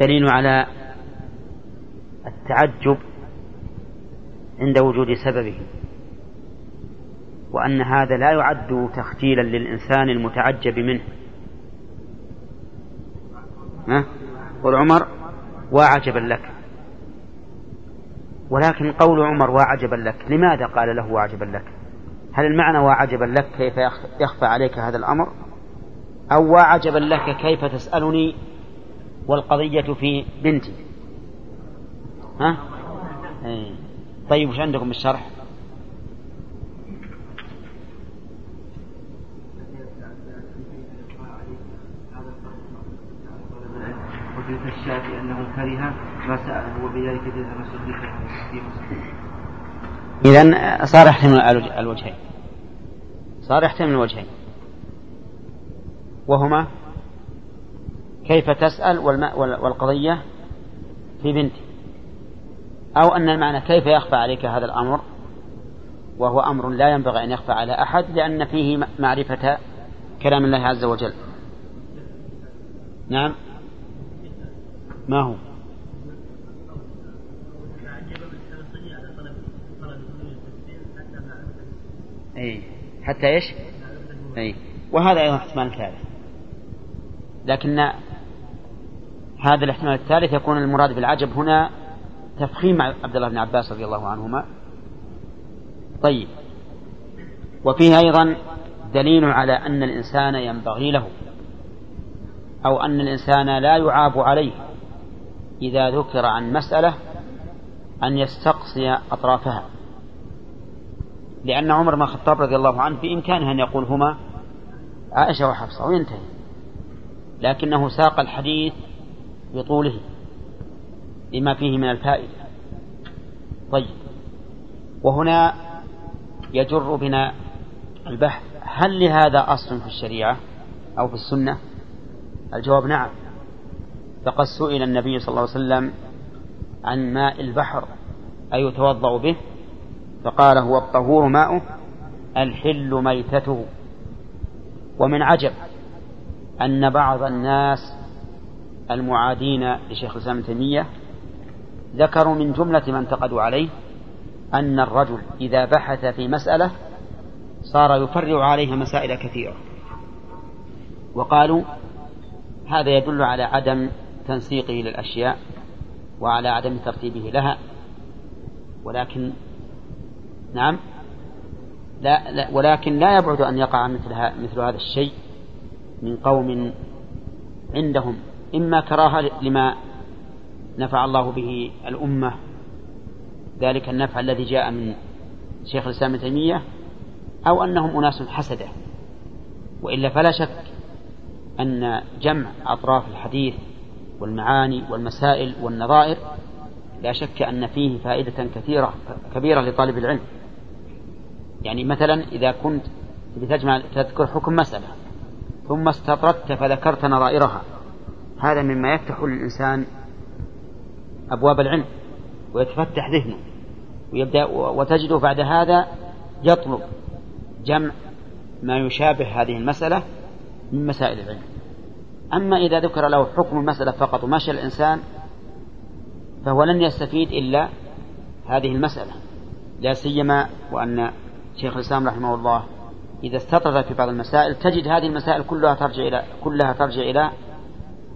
دليل على التعجب عند وجود سببه وأن هذا لا يعد تخجيلا للإنسان المتعجب منه. ها؟ قل عمر وعجبا لك. ولكن قول عمر وعجبا لك لماذا قال له وعجبا لك؟ هل المعنى وعجبا لك كيف يخفى عليك هذا الأمر؟ أو وعجبا لك كيف تسألني والقضية في بنتي. ها؟ إيه. طيب وش عندكم بالشرح؟ الشافعي أنه كره ما وبذلك في إذا صار يحتمل الوجهين. صار يحتمل الوجهين. وهما؟ كيف تسأل والقضية في بنتي. أو أن المعنى كيف يخفى عليك هذا الأمر؟ وهو أمر لا ينبغي أن يخفى على أحد لأن فيه معرفة كلام الله عز وجل. نعم. ما هو؟ أي حتى إيش؟ أي وهذا أيضا احتمال ثالث لكن هذا الاحتمال الثالث يكون المراد بالعجب هنا تفخيم عبد الله بن عباس رضي الله عنهما. طيب. وفيه أيضا دليل على أن الإنسان ينبغي له أو أن الإنسان لا يعاب عليه إذا ذكر عن مسألة أن يستقصي أطرافها. لأن عمر بن الخطاب رضي الله عنه بإمكانه أن يقول هما عائشة وحفصة وينتهي. لكنه ساق الحديث بطوله لما فيه من الفائدة طيب. وهنا يجر بنا البحث هل لهذا أصل في الشريعة أو في السنة؟ الجواب نعم. فقد سئل النبي صلى الله عليه وسلم عن ماء البحر أيتوضأ به؟ فقال هو الطهور ماؤه الحل ميتته. ومن عجب أن بعض الناس المعادين لشيخ الإسلام تيمية ذكروا من جملة ما انتقدوا عليه أن الرجل إذا بحث في مسألة صار يفرع عليها مسائل كثيرة. وقالوا هذا يدل على عدم تنسيقه للأشياء وعلى عدم ترتيبه لها. ولكن نعم لا, لا ولكن لا يبعد أن يقع مثل, مثل هذا الشيء من قوم عندهم إما كراهة لما نفع الله به الأمة ذلك النفع الذي جاء من شيخ الإسلام ابن تيمية أو أنهم أناس حسدة. وإلا فلا شك أن جمع أطراف الحديث والمعاني والمسائل والنظائر لا شك أن فيه فائدة كثيرة كبيرة لطالب العلم. يعني مثلا إذا كنت بتجمع تذكر حكم مسألة ثم استطردت فذكرت نظائرها هذا مما يفتح للإنسان أبواب العلم ويتفتح ذهنه ويبدأ وتجده بعد هذا يطلب جمع ما يشابه هذه المسألة من مسائل العلم. أما إذا ذكر له حكم المسألة فقط ومشى الإنسان فهو لن يستفيد إلا هذه المسألة. لا سيما وأن شيخ الإسلام رحمه الله إذا استطرد في بعض المسائل تجد هذه المسائل كلها ترجع إلى كلها ترجع إلى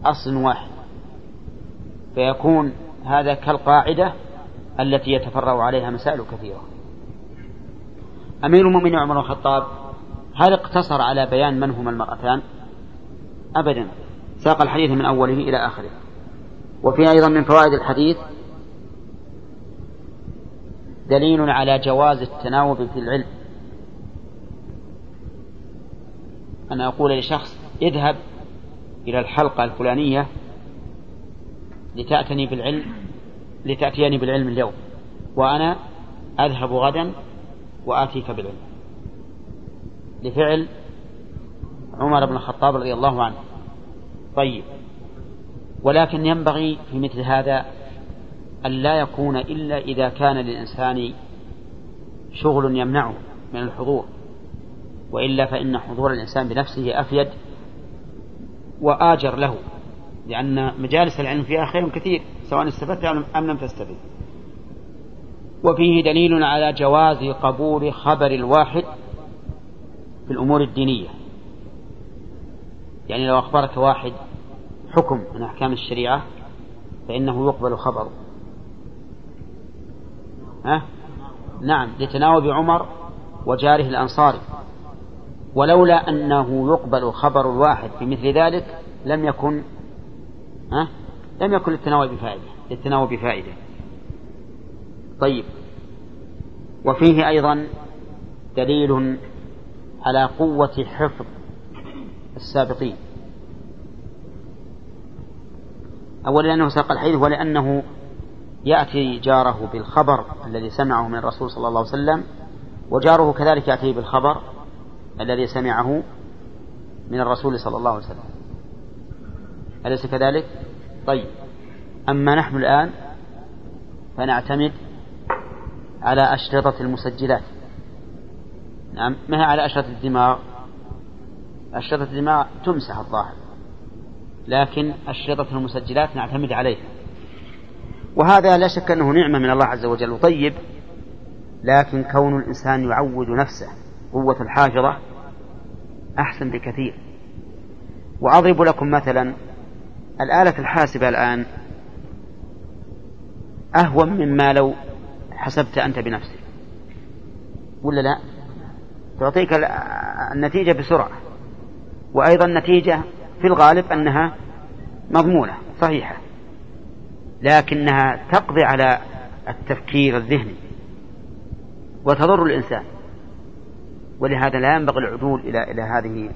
أصل واحد فيكون هذا كالقاعدة التي يتفرع عليها مسائل كثيرة. أمير المؤمنين عمر الخطاب هل اقتصر على بيان من هما المرأتان؟ أبدا. ساق الحديث من أوله إلى آخره. وفي أيضا من فوائد الحديث دليل على جواز التناوب في العلم. أن أقول لشخص اذهب إلى الحلقة الفلانية لتأتني بالعلم لتأتيني بالعلم اليوم. وأنا أذهب غدا وآتيك بالعلم. لفعل عمر بن الخطاب رضي الله عنه. طيب. ولكن ينبغي في مثل هذا أن لا يكون إلا إذا كان للإنسان شغل يمنعه من الحضور. وإلا فإن حضور الإنسان بنفسه أفيد وآجر له لأن مجالس العلم فيها خير كثير سواء استفدت أم لم تستفد. وفيه دليل على جواز قبول خبر الواحد في الأمور الدينية. يعني لو أخبرك واحد حكم من أحكام الشريعة فإنه يقبل خبره. ها؟ نعم لتناوب عمر وجاره الأنصاري. ولولا أنه يقبل خبر الواحد في مثل ذلك لم يكن ها؟ لم يكن للتناوب بفائدة للتناوب بفائدة. طيب. وفيه أيضا دليل على قوة حفظ السابقين. أولا لأنه ساق الحديث ولأنه يأتي جاره بالخبر الذي سمعه من الرسول صلى الله عليه وسلم وجاره كذلك يأتي بالخبر الذي سمعه من الرسول صلى الله عليه وسلم. أليس كذلك؟ طيب. أما نحن الآن فنعتمد على أشرطة المسجلات. نعم ما هي على أشرطة الدماغ؟ أشرطة الدماغ تمسح الظاهر لكن أشرطة المسجلات نعتمد عليها. وهذا لا شك أنه نعمة من الله عز وجل وطيب لكن كون الإنسان يعود نفسه قوة الحافظة أحسن بكثير. وأضرب لكم مثلا الآلة الحاسبة الآن. أهون مما لو حسبت أنت بنفسك. ولا لا؟ تعطيك النتيجة بسرعة. وأيضا النتيجة في الغالب أنها مضمونة صحيحة. لكنها تقضي على التفكير الذهني. وتضر الإنسان. ولهذا لا ينبغي العدول إلى إلى هذه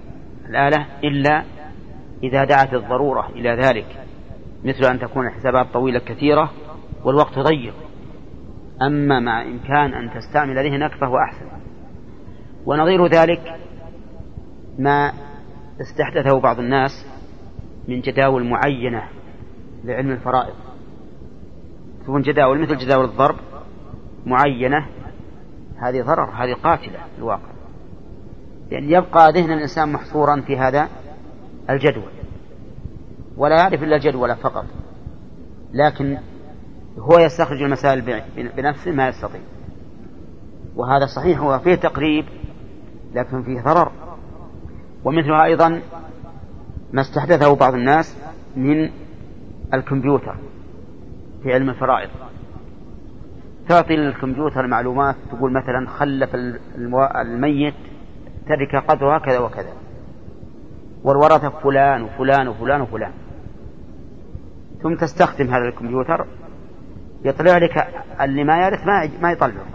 الآلة إلا إذا دعت الضرورة إلى ذلك مثل أن تكون الحسابات طويلة كثيرة والوقت ضيق. أما مع إمكان أن تستعمل ذهنك فهو أحسن. ونظير ذلك ما استحدثه بعض الناس من جداول معينة لعلم الفرائض. تكون جداول مثل جداول الضرب معينة هذه ضرر هذه قاتلة في الواقع. يعني يبقى ذهن الإنسان محصورا في هذا الجدول. ولا يعرف إلا الجدول فقط. لكن هو يستخرج المسائل بنفسه ما يستطيع. وهذا صحيح هو فيه تقريب لكن فيه ضرر. ومثلها أيضا ما استحدثه بعض الناس من الكمبيوتر في علم الفرائض. تعطي للكمبيوتر معلومات تقول مثلا خلف الميت ترك قدرها كذا وكذا. والورثة فلان وفلان وفلان وفلان. ثم تستخدم هذا الكمبيوتر. يطلع لك اللي ما يرث ما ما يطلعه.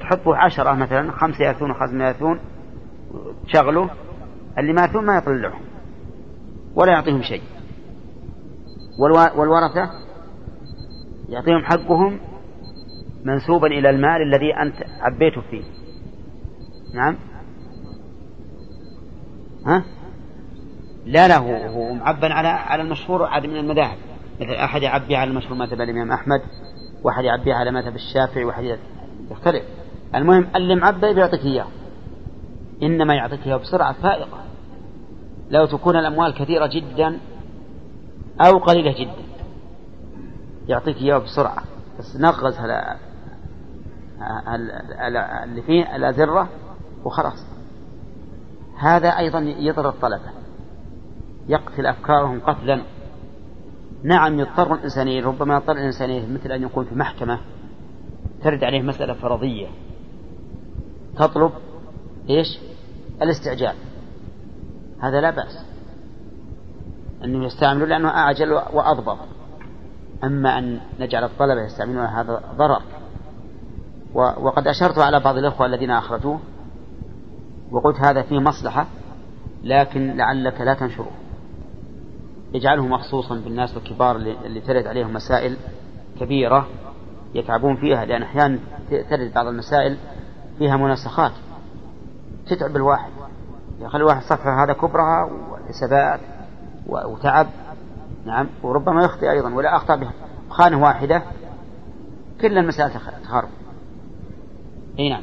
تحطه عشرة مثلا خمسة يرثون وخمسة يرثون تشغله اللي ما يرثون ما يطلعهم ولا يعطيهم شيء. والورثة يعطيهم حقهم منسوبا إلى المال الذي أنت عبيته فيه. نعم؟ ها لا لا هو, هو معبى على على المشهور عاد من المذاهب مثل أحد يعبي على المشهور مذهب الإمام أحمد واحد يعبي على مذهب الشافعي واحد يختلف المهم اللي معبى بيعطيك إياه إنما يعطيك إياه بسرعة فائقة لو تكون الأموال كثيرة جدا أو قليلة جدا يعطيك إياه بسرعة بس نغز اللي فيه الأزرة وخلاص هذا أيضا يضر الطلبة يقتل أفكارهم قتلا. نعم يضطر الإنسان ربما يضطر الإنسان مثل أن يكون في محكمة ترد عليه مسألة فرضية. تطلب إيش؟ الاستعجال. هذا لا بأس. أنه يستعملوا لأنه أعجل وأضبط. أما أن نجعل الطلبة يستعملون هذا ضرر. وقد أشرت على بعض الأخوة الذين أخرجوه وقلت هذا فيه مصلحة لكن لعلك لا تنشره. اجعله مخصوصا بالناس الكبار اللي ترد عليهم مسائل كبيرة يتعبون فيها لأن أحيانا ترد بعض المسائل فيها مناسخات تتعب الواحد. يخلي الواحد صفحة هذا كبرها وحسابات وتعب. نعم. وربما يخطئ أيضا ولا أخطأ بها. خانة واحدة كل المسائل تخرب. إي نعم.